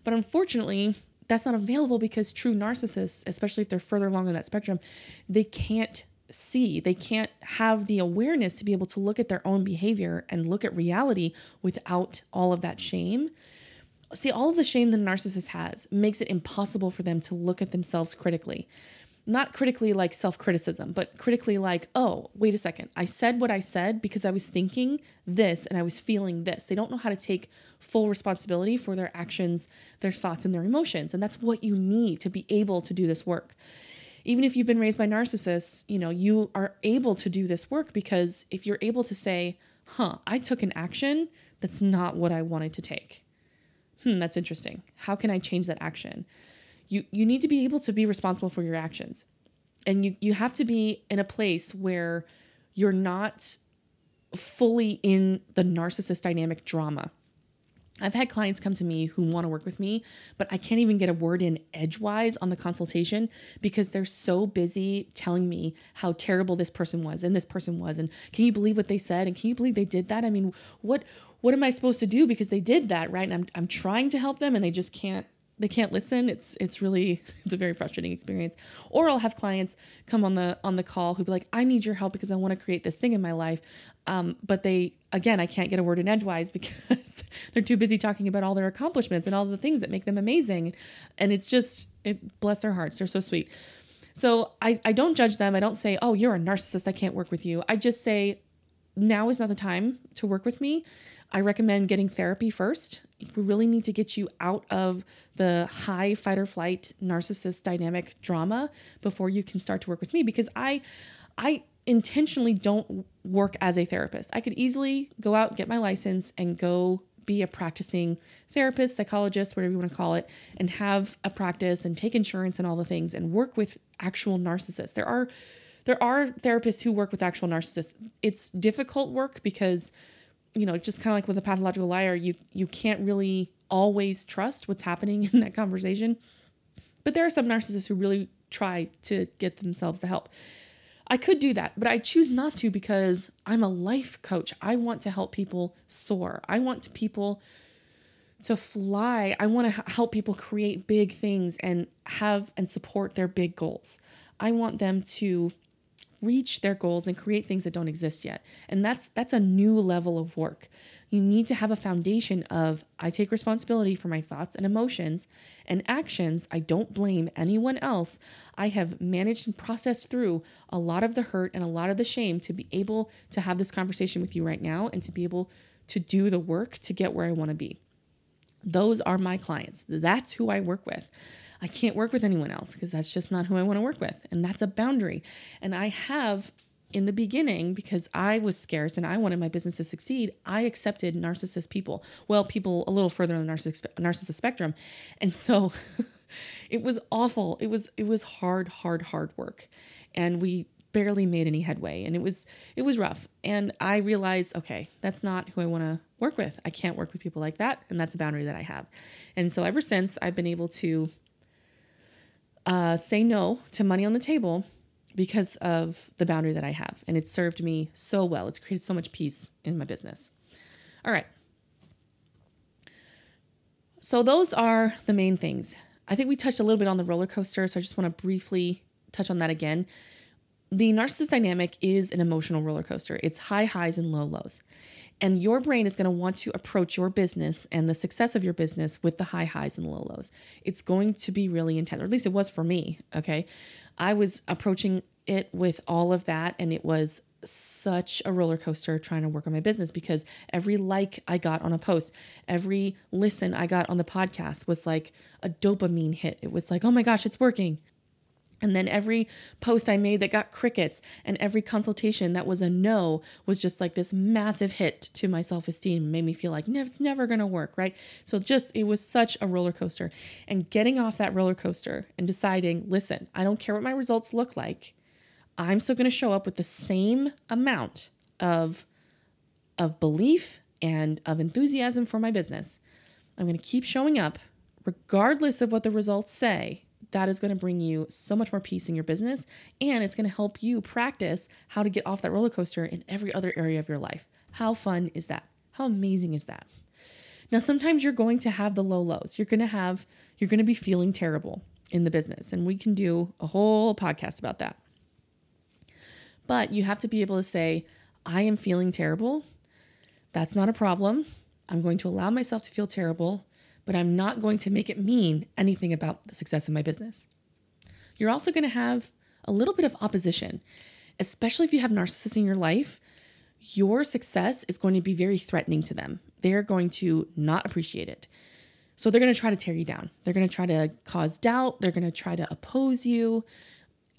But unfortunately, that's not available because true narcissists, especially if they're further along in that spectrum, they can't see. They can't have the awareness to be able to look at their own behavior and look at reality without all of that shame. See, all of the shame a narcissist has makes it impossible for them to look at themselves critically. Not critically like self criticism, but critically like, oh, wait a second. I said what I said because I was thinking this and I was feeling this. They don't know how to take full responsibility for their actions, their thoughts, and their emotions. And that's what you need to be able to do this work even if you've been raised by narcissists, you know, you are able to do this work because if you're able to say, huh, I took an action that's not what I wanted to take. Hmm, that's interesting. How can I change that action? You you need to be able to be responsible for your actions. And you you have to be in a place where you're not fully in the narcissist dynamic drama. I've had clients come to me who want to work with me, but I can't even get a word in edgewise on the consultation because they're so busy telling me how terrible this person was and this person was and can you believe what they said and can you believe they did that? I mean, what what am I supposed to do because they did that, right? And I'm I'm trying to help them and they just can't they can't listen it's it's really [LAUGHS] it's a very frustrating experience. Or i'll have clients come on the on the call who be like i need your help because i want to create this thing in my life. Um, but they again i can't get a word in edgewise [LAUGHS] because they're too busy talking about all their accomplishments and all the things that make them amazing. And it's just it bless their hearts they're so sweet. So I, I don't judge them. I don't say oh you're a narcissist i can't work with you. I just say now is not the time to work with me. I recommend getting therapy first. We really need to get you out of the high fight or flight narcissist dynamic drama before you can start to work with me because I I intentionally don't work as a therapist. I could easily go out, get my license and go be a practicing therapist, psychologist, whatever you want to call it, and have a practice and take insurance and all the things and work with actual narcissists. There are there are therapists who work with actual narcissists. It's difficult work because you know, just kind of like with a pathological liar, you you can't really always trust what's happening [LAUGHS] in that conversation. But there are some narcissists who really try to get themselves the help. I could do that, but I choose not to because I'm a life coach. I want to help people soar. I want people to fly. I want to help people create big things and have and support their big goals. I want them to reach their goals and create things that don't exist yet. And that's that's a new level of work. You need to have a foundation of I take responsibility for my thoughts and emotions and actions. I don't blame anyone else. I have managed and processed through a lot of the hurt and a lot of the shame to be able to have this conversation with you right now and to be able to do the work to get where I want to be. Those are my clients. That's who I work with. I can't work with anyone else because that's just not who I want to work with. And that's a boundary. And I have in the beginning, because I was scarce and I wanted my business to succeed, I accepted narcissist people. Well, people a little further on the narcissist, narcissist spectrum. And so [LAUGHS] it was awful. It was it was hard, hard, hard work. And we barely made any headway and it was it was rough and i realized okay that's not who i want to work with i can't work with people like that and that's a boundary that i have and so ever since i've been able to uh, say no to money on the table because of the boundary that I have. And it's served me so well. It's created so much peace in my business. All right. So, those are the main things. I think we touched a little bit on the roller coaster. So, I just want to briefly touch on that again. The narcissist dynamic is an emotional roller coaster, it's high highs and low lows. And your brain is going to want to approach your business and the success of your business with the high highs and low lows. It's going to be really intense, or at least it was for me. Okay. I was approaching it with all of that, and it was such a roller coaster trying to work on my business because every like I got on a post, every listen I got on the podcast was like a dopamine hit. It was like, oh my gosh, it's working. And then every post I made that got crickets and every consultation that was a no was just like this massive hit to my self esteem, made me feel like no, it's never going to work, right? So just, it was such a roller coaster. And getting off that roller coaster and deciding, listen, I don't care what my results look like, I'm still going to show up with the same amount of of belief and of enthusiasm for my business. I'm going to keep showing up regardless of what the results say. That is going to bring you so much more peace in your business and it's going to help you practice how to get off that roller coaster in every other area of your life. How fun is that? How amazing is that? Now, sometimes you're going to have the low lows. You're going to have, you're going to be feeling terrible in the business. And we can do a whole podcast about that. But you have to be able to say, I am feeling terrible. That's not a problem. I'm going to allow myself to feel terrible, but I'm not going to make it mean anything about the success of my business. You're also going to have a little bit of opposition, especially if you have narcissists in your life. Your success is going to be very threatening to them. They're going to not appreciate it. So they're going to try to tear you down. They're going to try to cause doubt. They're going to try to oppose you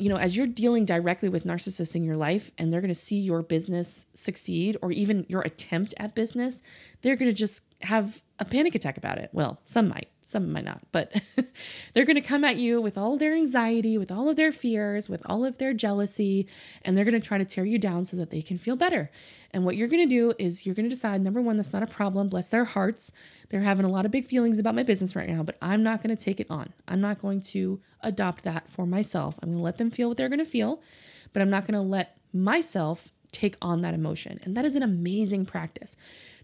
you know, as you're dealing directly with narcissists in your life and they're going to see your business succeed or even your attempt at business, they're going to just have a panic attack about it. Well, some might, some might not, but [LAUGHS] they're going to come at you with all their anxiety, with all of their fears, with all of their jealousy, and they're going to try to tear you down so that they can feel better. And what you're going to do is you're going to decide number one, that's not a problem, bless their hearts. They're having a lot of big feelings about my business right now, but I'm not going to take it on. I'm not going to adopt that for myself. I'm going to let them feel what they're going to feel, but I'm not going to let myself take on that emotion. And that is an amazing practice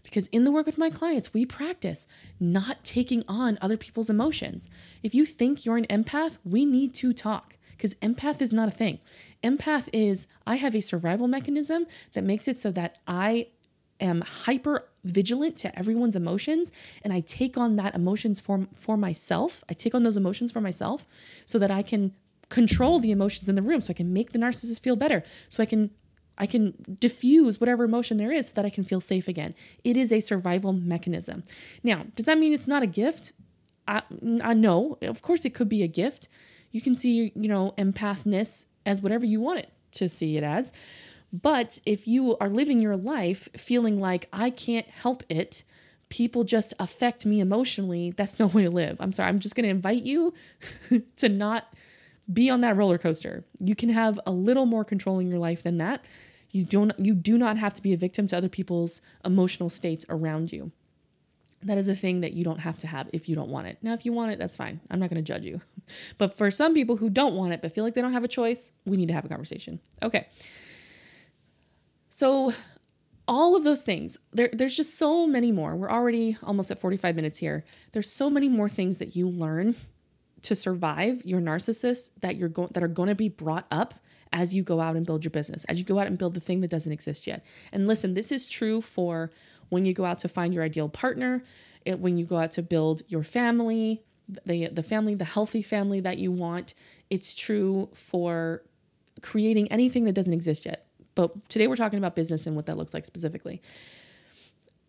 because in the work with my clients, we practice not taking on other people's emotions. If you think you're an empath, we need to talk because empath is not a thing. Empath is I have a survival mechanism that makes it so that I am hyper vigilant to everyone's emotions and I take on that emotions for for myself. I take on those emotions for myself so that I can control the emotions in the room so I can make the narcissist feel better. So I can I can diffuse whatever emotion there is so that I can feel safe again. It is a survival mechanism. Now, does that mean it's not a gift? I, mm, I know, of course, it could be a gift. You can see, you know, empathness as whatever you want it to see it as. But if you are living your life feeling like I can't help it, people just affect me emotionally, that's no [LAUGHS] way to live. I'm sorry, I'm just going to invite you [LAUGHS] to not be on that roller coaster. You can have a little more control in your life than that. You don't you do not have to be a victim to other people's emotional states around you. That is a thing that you don't have to have if you don't want it. Now, if you want it, that's fine. I'm not going to judge you. [LAUGHS] But for some people who don't want it but feel like they don't have a choice, we need to have a conversation. Okay. So, all of those things, there, there's just so many more. We're already almost at 45 minutes here. There's so many more things that you learn to survive your narcissist that you're going that are going to be brought up as you go out and build your business, as you go out and build the thing that doesn't exist yet. And listen, this is true for when you go out to find your ideal partner, it, when you go out to build your family, the the family, the healthy family that you want. It's true for creating anything that doesn't exist yet. But today we're talking about business and what that looks like specifically.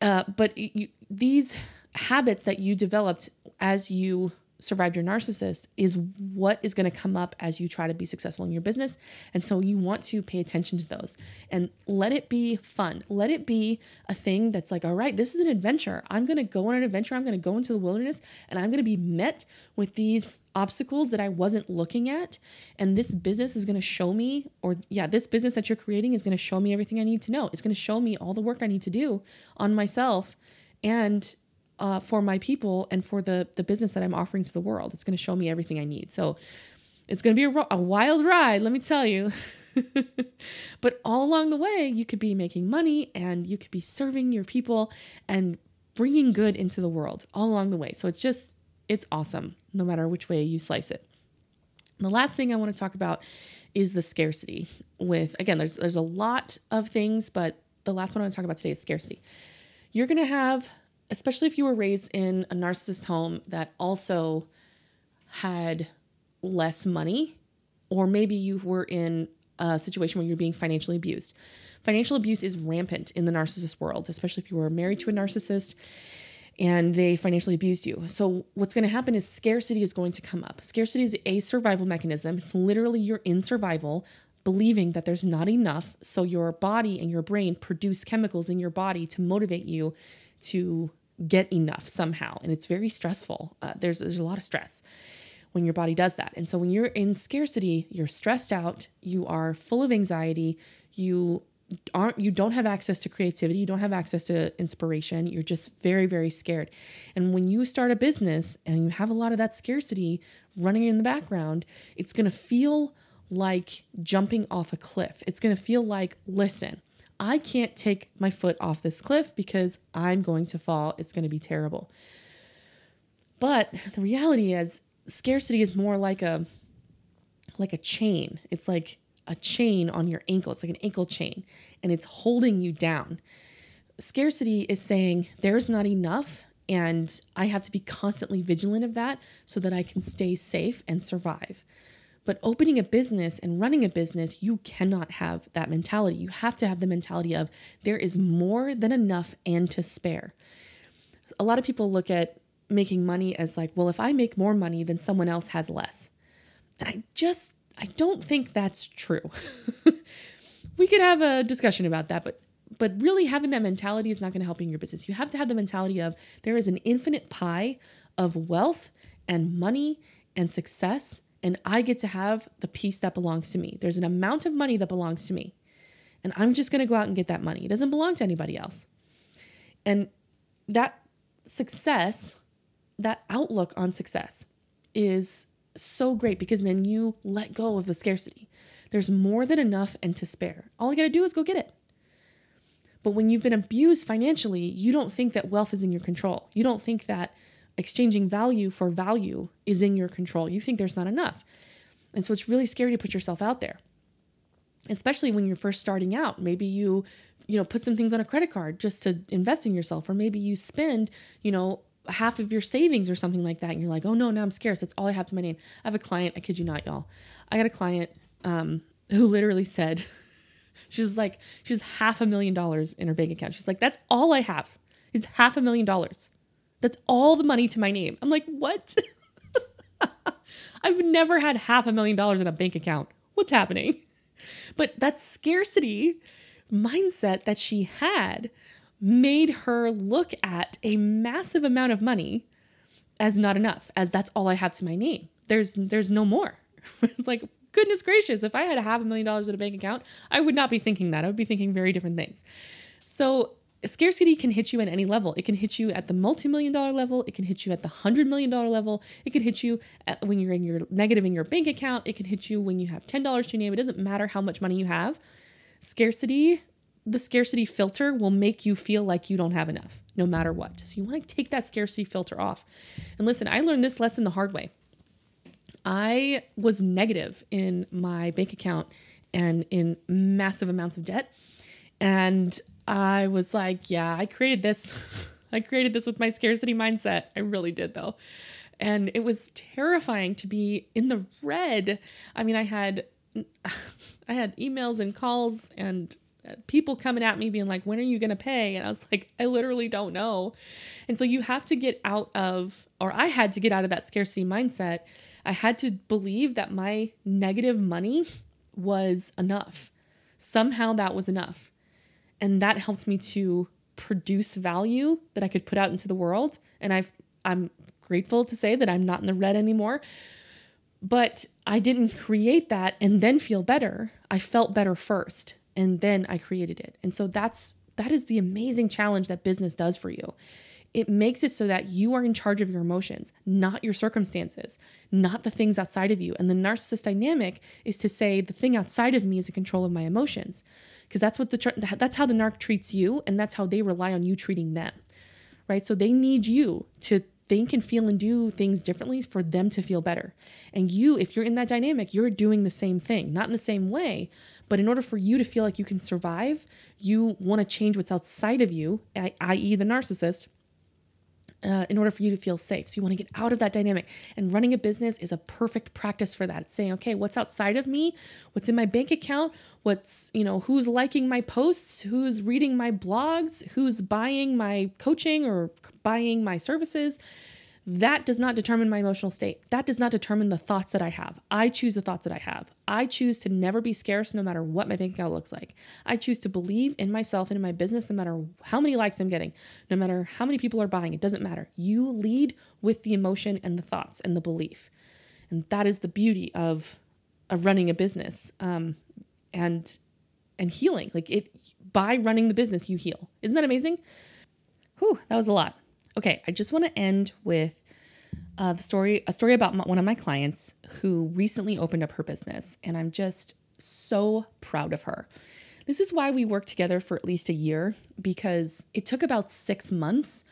Uh, but you, these habits that you developed as you survived your narcissist is what is going to come up as you try to be successful in your business. And so you want to pay attention to those and let it be fun. Let it be a thing that's like, all right, this is an adventure. I'm going to go on an adventure. I'm going to go into the wilderness and I'm going to be met with these obstacles that I wasn't looking at. And this business is going to show me, or yeah, this business that you're creating is going to show me everything I need to know. It's going to show me all the work I need to do on myself and uh, for my people and for the the business that I'm offering to the world. It's going to show me everything I need. So it's going to be a, a wild ride, let me tell you. [LAUGHS] but all along the way, you could be making money and you could be serving your people and bringing good into the world all along the way. So it's just it's awesome no matter which way you slice it. The last thing I want to talk about is the scarcity with again there's there's a lot of things but the last one I want to talk about today is scarcity. You're going to have especially if you were raised in a narcissist home that also had less money, or maybe you were in a situation where you're being financially abused. Financial abuse is rampant in the narcissist world, especially if you were married to a narcissist and they financially abused you. So, what's going to happen is scarcity is going to come up. Scarcity is a survival mechanism. It's literally you're in survival, believing that there's not enough. So, your body and your brain produce chemicals in your body to motivate you to get enough somehow. And it's very stressful. Uh, there's, there's a lot of stress when your body does that. And so when you're in scarcity, you're stressed out, you are full of anxiety, you aren't you don't have access to creativity you don't have access to inspiration you're just very very scared and when you start a business and you have a lot of that scarcity running in the background it's going to feel like jumping off a cliff it's going to feel like listen i can't take my foot off this cliff because i'm going to fall it's going to be terrible but the reality is scarcity is more like a like a chain it's like a chain on your ankle. It's like an ankle chain and it's holding you down. Scarcity is saying there's not enough and I have to be constantly vigilant of that so that I can stay safe and survive. But opening a business and running a business, you cannot have that mentality. You have to have the mentality of there is more than enough and to spare. A lot of people look at making money as like, well, if I make more money, then someone else has less. And I just I don't think that's true. [LAUGHS] we could have a discussion about that, but but really having that mentality is not going to help you in your business. You have to have the mentality of there is an infinite pie of wealth and money and success and I get to have the piece that belongs to me. There's an amount of money that belongs to me. And I'm just going to go out and get that money. It doesn't belong to anybody else. And that success, that outlook on success is so great because then you let go of the scarcity. There's more than enough and to spare. All I got to do is go get it. But when you've been abused financially, you don't think that wealth is in your control. You don't think that exchanging value for value is in your control. You think there's not enough. And so it's really scary to put yourself out there. Especially when you're first starting out. Maybe you, you know, put some things on a credit card just to invest in yourself or maybe you spend, you know, half of your savings or something like that and you're like oh no now i'm scarce that's all i have to my name i have a client i kid you not y'all i got a client um, who literally said [LAUGHS] she's like she's half a million dollars in her bank account she's like that's all i have is half a million dollars that's all the money to my name i'm like what [LAUGHS] i've never had half a million dollars in a bank account what's happening but that scarcity mindset that she had made her look at a massive amount of money as not enough, as that's all I have to my name. There's there's no more. [LAUGHS] it's like goodness gracious, if I had a half a million dollars in a bank account, I would not be thinking that. I would be thinking very different things. So scarcity can hit you at any level. It can hit you at the multi-million dollar level. It can hit you at the hundred million dollar level. It can hit you at, when you're in your negative in your bank account. It can hit you when you have ten dollars to your name. It doesn't matter how much money you have. Scarcity the scarcity filter will make you feel like you don't have enough no matter what. So you want to take that scarcity filter off. And listen, I learned this lesson the hard way. I was negative in my bank account and in massive amounts of debt. And I was like, yeah, I created this. [LAUGHS] I created this with my scarcity mindset. I really did though. And it was terrifying to be in the red. I mean, I had [LAUGHS] I had emails and calls and uh, people coming at me being like, when are you going to pay? And I was like, I literally don't know. And so you have to get out of, or I had to get out of that scarcity mindset. I had to believe that my negative money was enough. Somehow that was enough. And that helps me to produce value that I could put out into the world. And i I'm grateful to say that I'm not in the red anymore. But I didn't create that and then feel better. I felt better first and then I created it. And so that's that is the amazing challenge that business does for you. It makes it so that you are in charge of your emotions, not your circumstances, not the things outside of you. And the narcissist dynamic is to say the thing outside of me is in control of my emotions, because that's what the that's how the narc treats you, and that's how they rely on you treating them, right? So they need you to think and feel and do things differently for them to feel better. And you, if you're in that dynamic, you're doing the same thing, not in the same way, but in order for you to feel like you can survive, you want to change what's outside of you, i.e., the narcissist. Uh, in order for you to feel safe. So you want to get out of that dynamic. And running a business is a perfect practice for that. It's saying, okay, what's outside of me? What's in my bank account? What's, you know, who's liking my posts? Who's reading my blogs? Who's buying my coaching or buying my services? That does not determine my emotional state. That does not determine the thoughts that I have. I choose the thoughts that I have. I choose to never be scarce no matter what my bank account looks like. I choose to believe in myself and in my business no matter how many likes I'm getting, no matter how many people are buying. It doesn't matter. You lead with the emotion and the thoughts and the belief. And that is the beauty of, of running a business. Um, and and healing. Like it by running the business, you heal. Isn't that amazing? Whew, that was a lot. Okay, I just want to end with the story, a story about my, one of my clients who recently opened up her business, and I'm just so proud of her. This is why we worked together for at least a year because it took about six months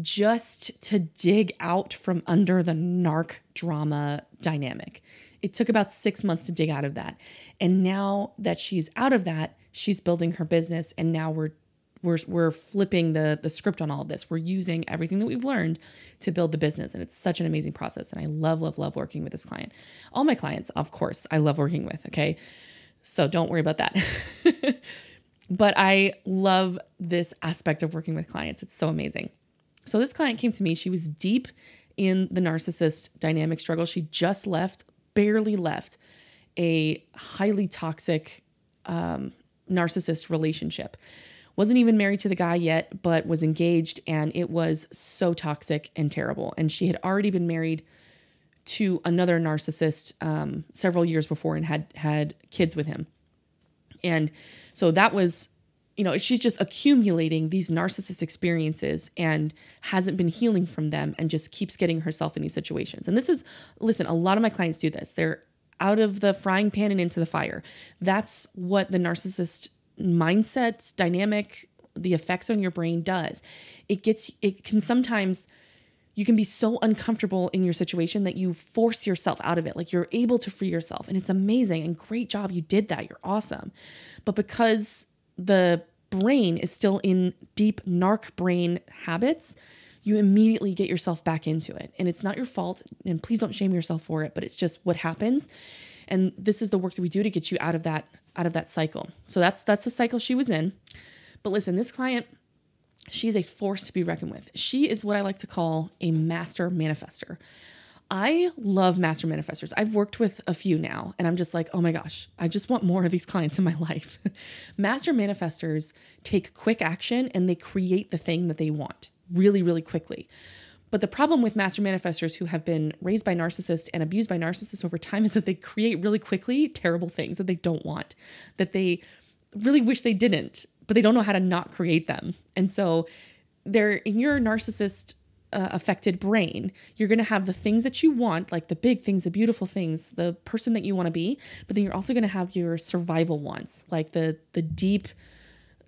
just to dig out from under the narc drama dynamic. It took about six months to dig out of that. And now that she's out of that, she's building her business. And now we're we're, we're flipping the the script on all of this. We're using everything that we've learned to build the business, and it's such an amazing process. And I love, love, love working with this client. All my clients, of course, I love working with. Okay, so don't worry about that. [LAUGHS] but I love this aspect of working with clients. It's so amazing. So this client came to me. She was deep in the narcissist dynamic struggle. She just left, barely left, a highly toxic um, narcissist relationship. Wasn't even married to the guy yet, but was engaged, and it was so toxic and terrible. And she had already been married to another narcissist um, several years before and had had kids with him. And so that was you know, she's just accumulating these narcissist experiences and hasn't been healing from them and just keeps getting herself in these situations. And this is, listen, a lot of my clients do this. They're out of the frying pan and into the fire. That's what the narcissist mindset dynamic, the effects on your brain does. It gets, it can sometimes, you can be so uncomfortable in your situation that you force yourself out of it. Like you're able to free yourself. And it's amazing and great job. You did that. You're awesome. But because the brain is still in deep narc brain habits, you immediately get yourself back into it. And it's not your fault. And please don't shame yourself for it, but it's just what happens. And this is the work that we do to get you out of that out of that cycle. So that's that's the cycle she was in. But listen, this client, she's a force to be reckoned with. She is what I like to call a master manifester. I love master manifestors. I've worked with a few now, and I'm just like, oh my gosh, I just want more of these [LAUGHS] clients in my life. [LAUGHS] master manifestors take quick action and they create the thing that they want really, really quickly. But the problem with master manifestors who have been raised by narcissists and abused by narcissists over time is that they create really quickly terrible things that they don't want, that they really wish they didn't, but they don't know how to not create them. And so they're in your narcissist uh, affected brain, you're going to have the things that you want, like the big things, the beautiful things, the person that you want to be, but then you're also going to have your survival wants, like the the deep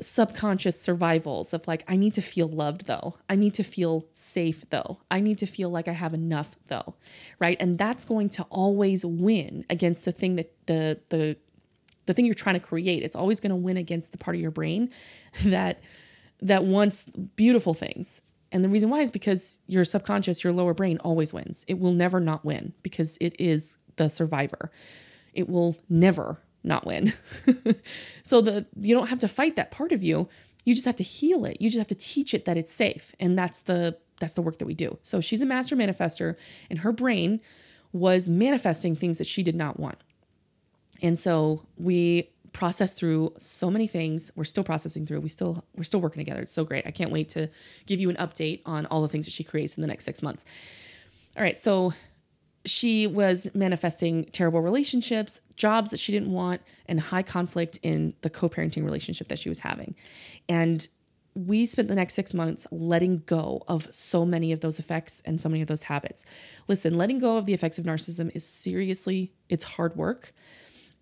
subconscious survivals of like I need to feel loved though. I need to feel safe though. I need to feel like I have enough though. Right? And that's going to always win against the thing that the the the thing you're trying to create. It's always going to win against the part of your brain [LAUGHS] that that wants beautiful things and the reason why is because your subconscious, your lower brain always wins. It will never not win because it is the survivor. It will never not win. [LAUGHS] so the you don't have to fight that part of you. You just have to heal it. You just have to teach it that it's safe. And that's the that's the work that we do. So she's a master manifester and her brain was manifesting things that she did not want. And so we processed through so many things. We're still processing through. We still we're still working together. It's so great. I can't wait to give you an update on all the things that she creates in the next 6 months. All right, so she was manifesting terrible relationships, jobs that she didn't want, and high conflict in the co-parenting relationship that she was having. And we spent the next six months letting go of so many of those effects and so many of those habits. Listen, letting go of the effects of narcissism is seriously, it's hard work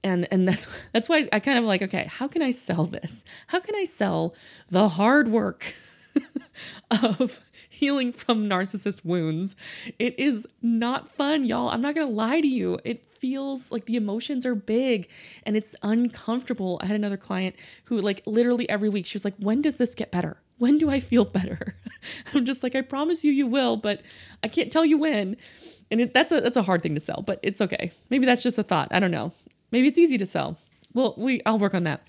and and that's [LAUGHS] that's why I kind of like okay how can I sell this how can I sell the hard work [LAUGHS] of healing from narcissist wounds. It is not fun y'all. I'm not going to lie to you. It feels like the emotions are big and it's uncomfortable. I had another client who like literally every week she was like when does this get better? When do I feel better? [LAUGHS] I'm just like I promise you you will but I can't tell you when. And it, that's a that's a hard thing to sell but it's okay. Maybe that's just a thought. I don't know. Maybe it's easy to sell. Well, we I'll work on that.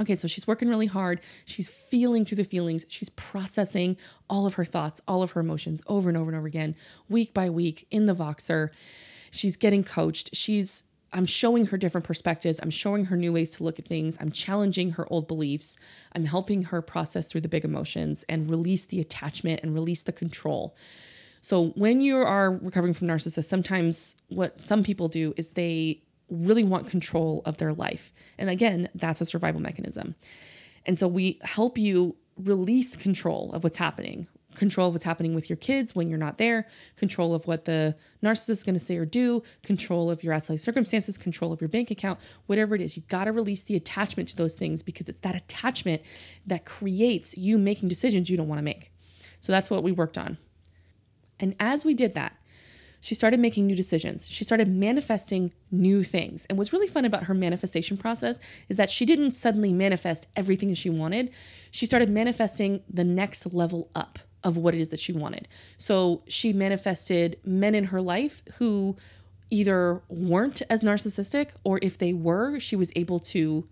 Okay, so she's working really hard. She's feeling through the feelings. She's processing all of her thoughts, all of her emotions over and over and over again, week by week in the Voxer. She's getting coached. She's I'm showing her different perspectives. I'm showing her new ways to look at things. I'm challenging her old beliefs. I'm helping her process through the big emotions and release the attachment and release the control. So, when you are recovering from narcissists, sometimes what some people do is they really want control of their life. And again, that's a survival mechanism. And so we help you release control of what's happening control of what's happening with your kids when you're not there, control of what the narcissist is going to say or do, control of your outside circumstances, control of your bank account, whatever it is. You got to release the attachment to those things because it's that attachment that creates you making decisions you don't want to make. So that's what we worked on. And as we did that, she started making new decisions. She started manifesting new things. And what's really fun about her manifestation process is that she didn't suddenly manifest everything she wanted. She started manifesting the next level up of what it is that she wanted. So she manifested men in her life who either weren't as narcissistic or if they were, she was able to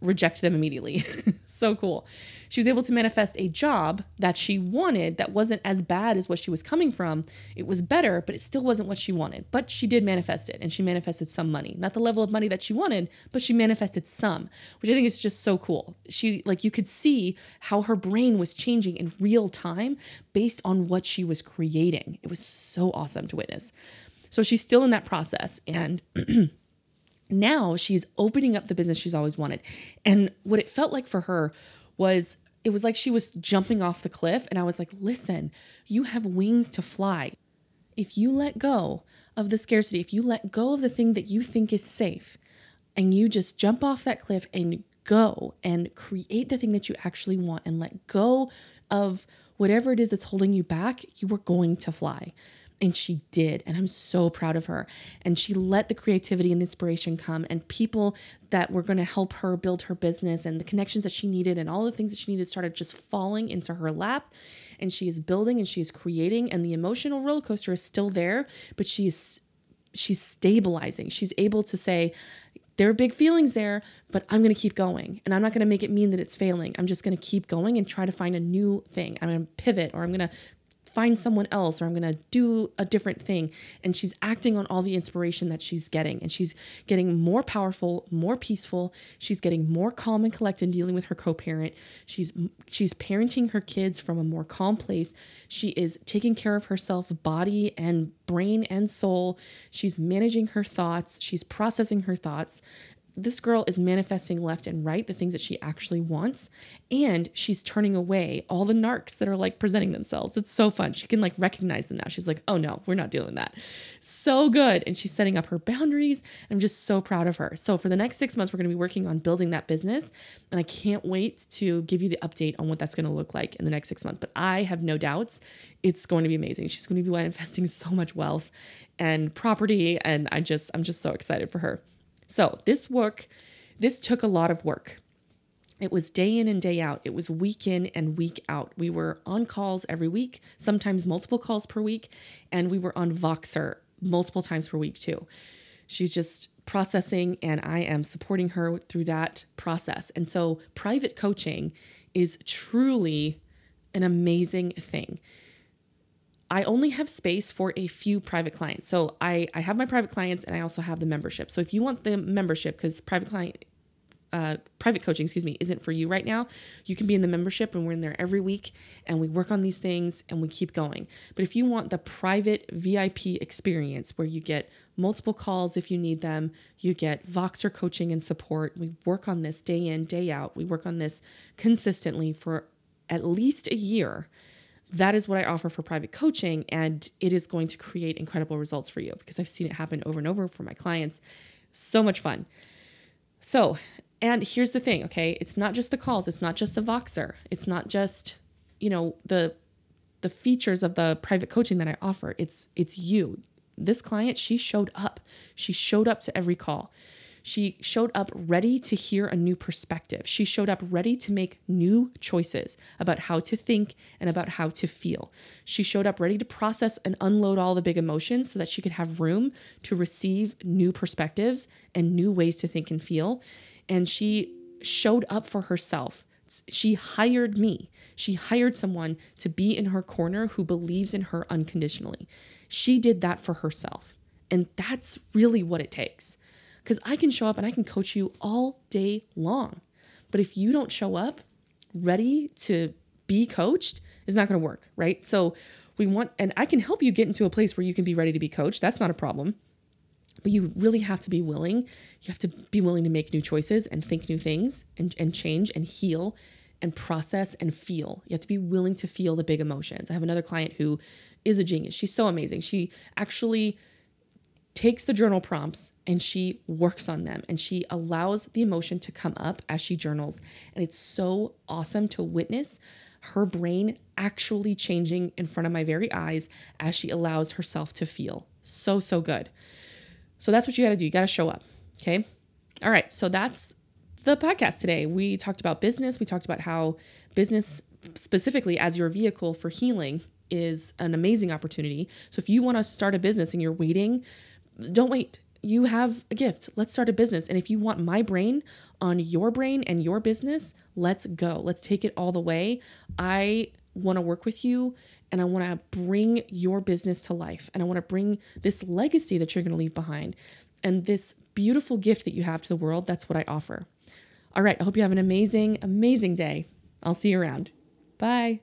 reject them immediately. [LAUGHS] so cool. She was able to manifest a job that she wanted that wasn't as bad as what she was coming from. It was better, but it still wasn't what she wanted. But she did manifest it and she manifested some money. Not the level of money that she wanted, but she manifested some, which I think is just so cool. She like you could see how her brain was changing in real time based on what she was creating. It was so awesome to witness. So she's still in that process and [CLEARS THROAT] now she's opening up the business she's always wanted. And what it felt like for her was it was like she was jumping off the cliff. And I was like, listen, you have wings to fly. If you let go of the scarcity, if you let go of the thing that you think is safe, and you just jump off that cliff and go and create the thing that you actually want and let go of whatever it is that's holding you back, you are going to fly. And she did. And I'm so proud of her. And she let the creativity and the inspiration come, and people that were going to help her build her business and the connections that she needed and all the things that she needed started just falling into her lap. And she is building and she is creating, and the emotional roller coaster is still there, but she is she's stabilizing. She's able to say, there are big feelings there, but I'm going to keep going. And I'm not going to make it mean that it's failing. I'm just going to keep going and try to find a new thing. I'm going to pivot or I'm going to find someone else or I'm going to do a different thing. And she's acting on all the inspiration that she's getting. And she's getting more powerful, more peaceful. She's getting more calm and collected dealing with her co-parent. She's she's parenting her kids from a more calm place. She is taking care of herself, body and brain and soul. She's managing her thoughts. She's processing her thoughts this girl is manifesting left and right the things that she actually wants and she's turning away all the narcs that are like presenting themselves. It's so fun. She can like recognize them now. She's like oh no we're not doing that. So good. And she's setting up her boundaries. I'm just so proud of her. So for the next six months we're going to be working on building that business. And i can't wait to give you the update on what that's going to look like in the next six months. But i have no doubts. It's going to be amazing. She's going to be manifesting so much wealth and property. And i just i'm just so excited for her so this work, this took a lot of work. It was day in and day out. It was week in and week out. We were on calls every week, sometimes multiple calls per week, and we were on Voxer multiple times per week too. She's just processing, and I am supporting her through that process. And so, private coaching is truly an amazing thing. I only have space for a few private clients. So I, I have my private clients and I also have the membership. So if you want the membership, because private client uh, private coaching, excuse me, isn't for you right now, you can be in the membership and we're in there every week and we work on these things and we keep going. But if you want the private VIP experience where you get multiple calls if you need them, you get Voxer coaching and support. We work on this day in, day out. We work on this consistently for at least a year that is what I offer for private coaching. And it is going to create incredible results for you because I've seen it happen over and over for my clients. So much fun. So, and here's the thing, okay? It's not just the calls, it's not just the Voxer, it's not just, you know, the the features of the private coaching that I offer. It's it's you. This client, she showed up. She showed up to every call. She showed up ready to hear a new perspective. She showed up ready to make new choices about how to think and about how to feel. She showed up ready to process and unload all the big emotions so that she could have room to receive new perspectives and new ways to think and feel. And she showed up for herself. She hired me. She hired someone to be in her corner who believes in her unconditionally. She did that for herself. And that's really what it takes because I can show up and I can coach you all day long. But if you don't show up ready to be coached, it's not going to work, right? So we want, and I can help you get into a place where you can be ready to be coached. That's not a problem. but you really have to be willing. You have to be willing to make new choices and think new things and, and change and heal and process and feel. You have to be willing to feel the big emotions. I have another client who is a genius. She's so amazing. She actually takes the journal prompts and she works on them and she allows the emotion to come up as she journals. And it's so awesome to witness her brain actually changing in front of my very eyes as she allows herself to feel. So, so good. So that's what you got to do. You got to show up. Okay. All right. So that's the podcast today. We talked about business. We talked about how business, specifically as your vehicle for healing, is an amazing opportunity. So if you want to start a business and you're waiting, don't wait. You have a gift. Let's start a business. And if you want my brain on your brain and your business, let's go. Let's take it all the way. I want to work with you and I want to bring your business to life. And I want to bring this legacy that you're going to leave behind and this beautiful gift that you have to the world. That's what I offer. All right. I hope you have an amazing, amazing day. I'll see you around. Bye.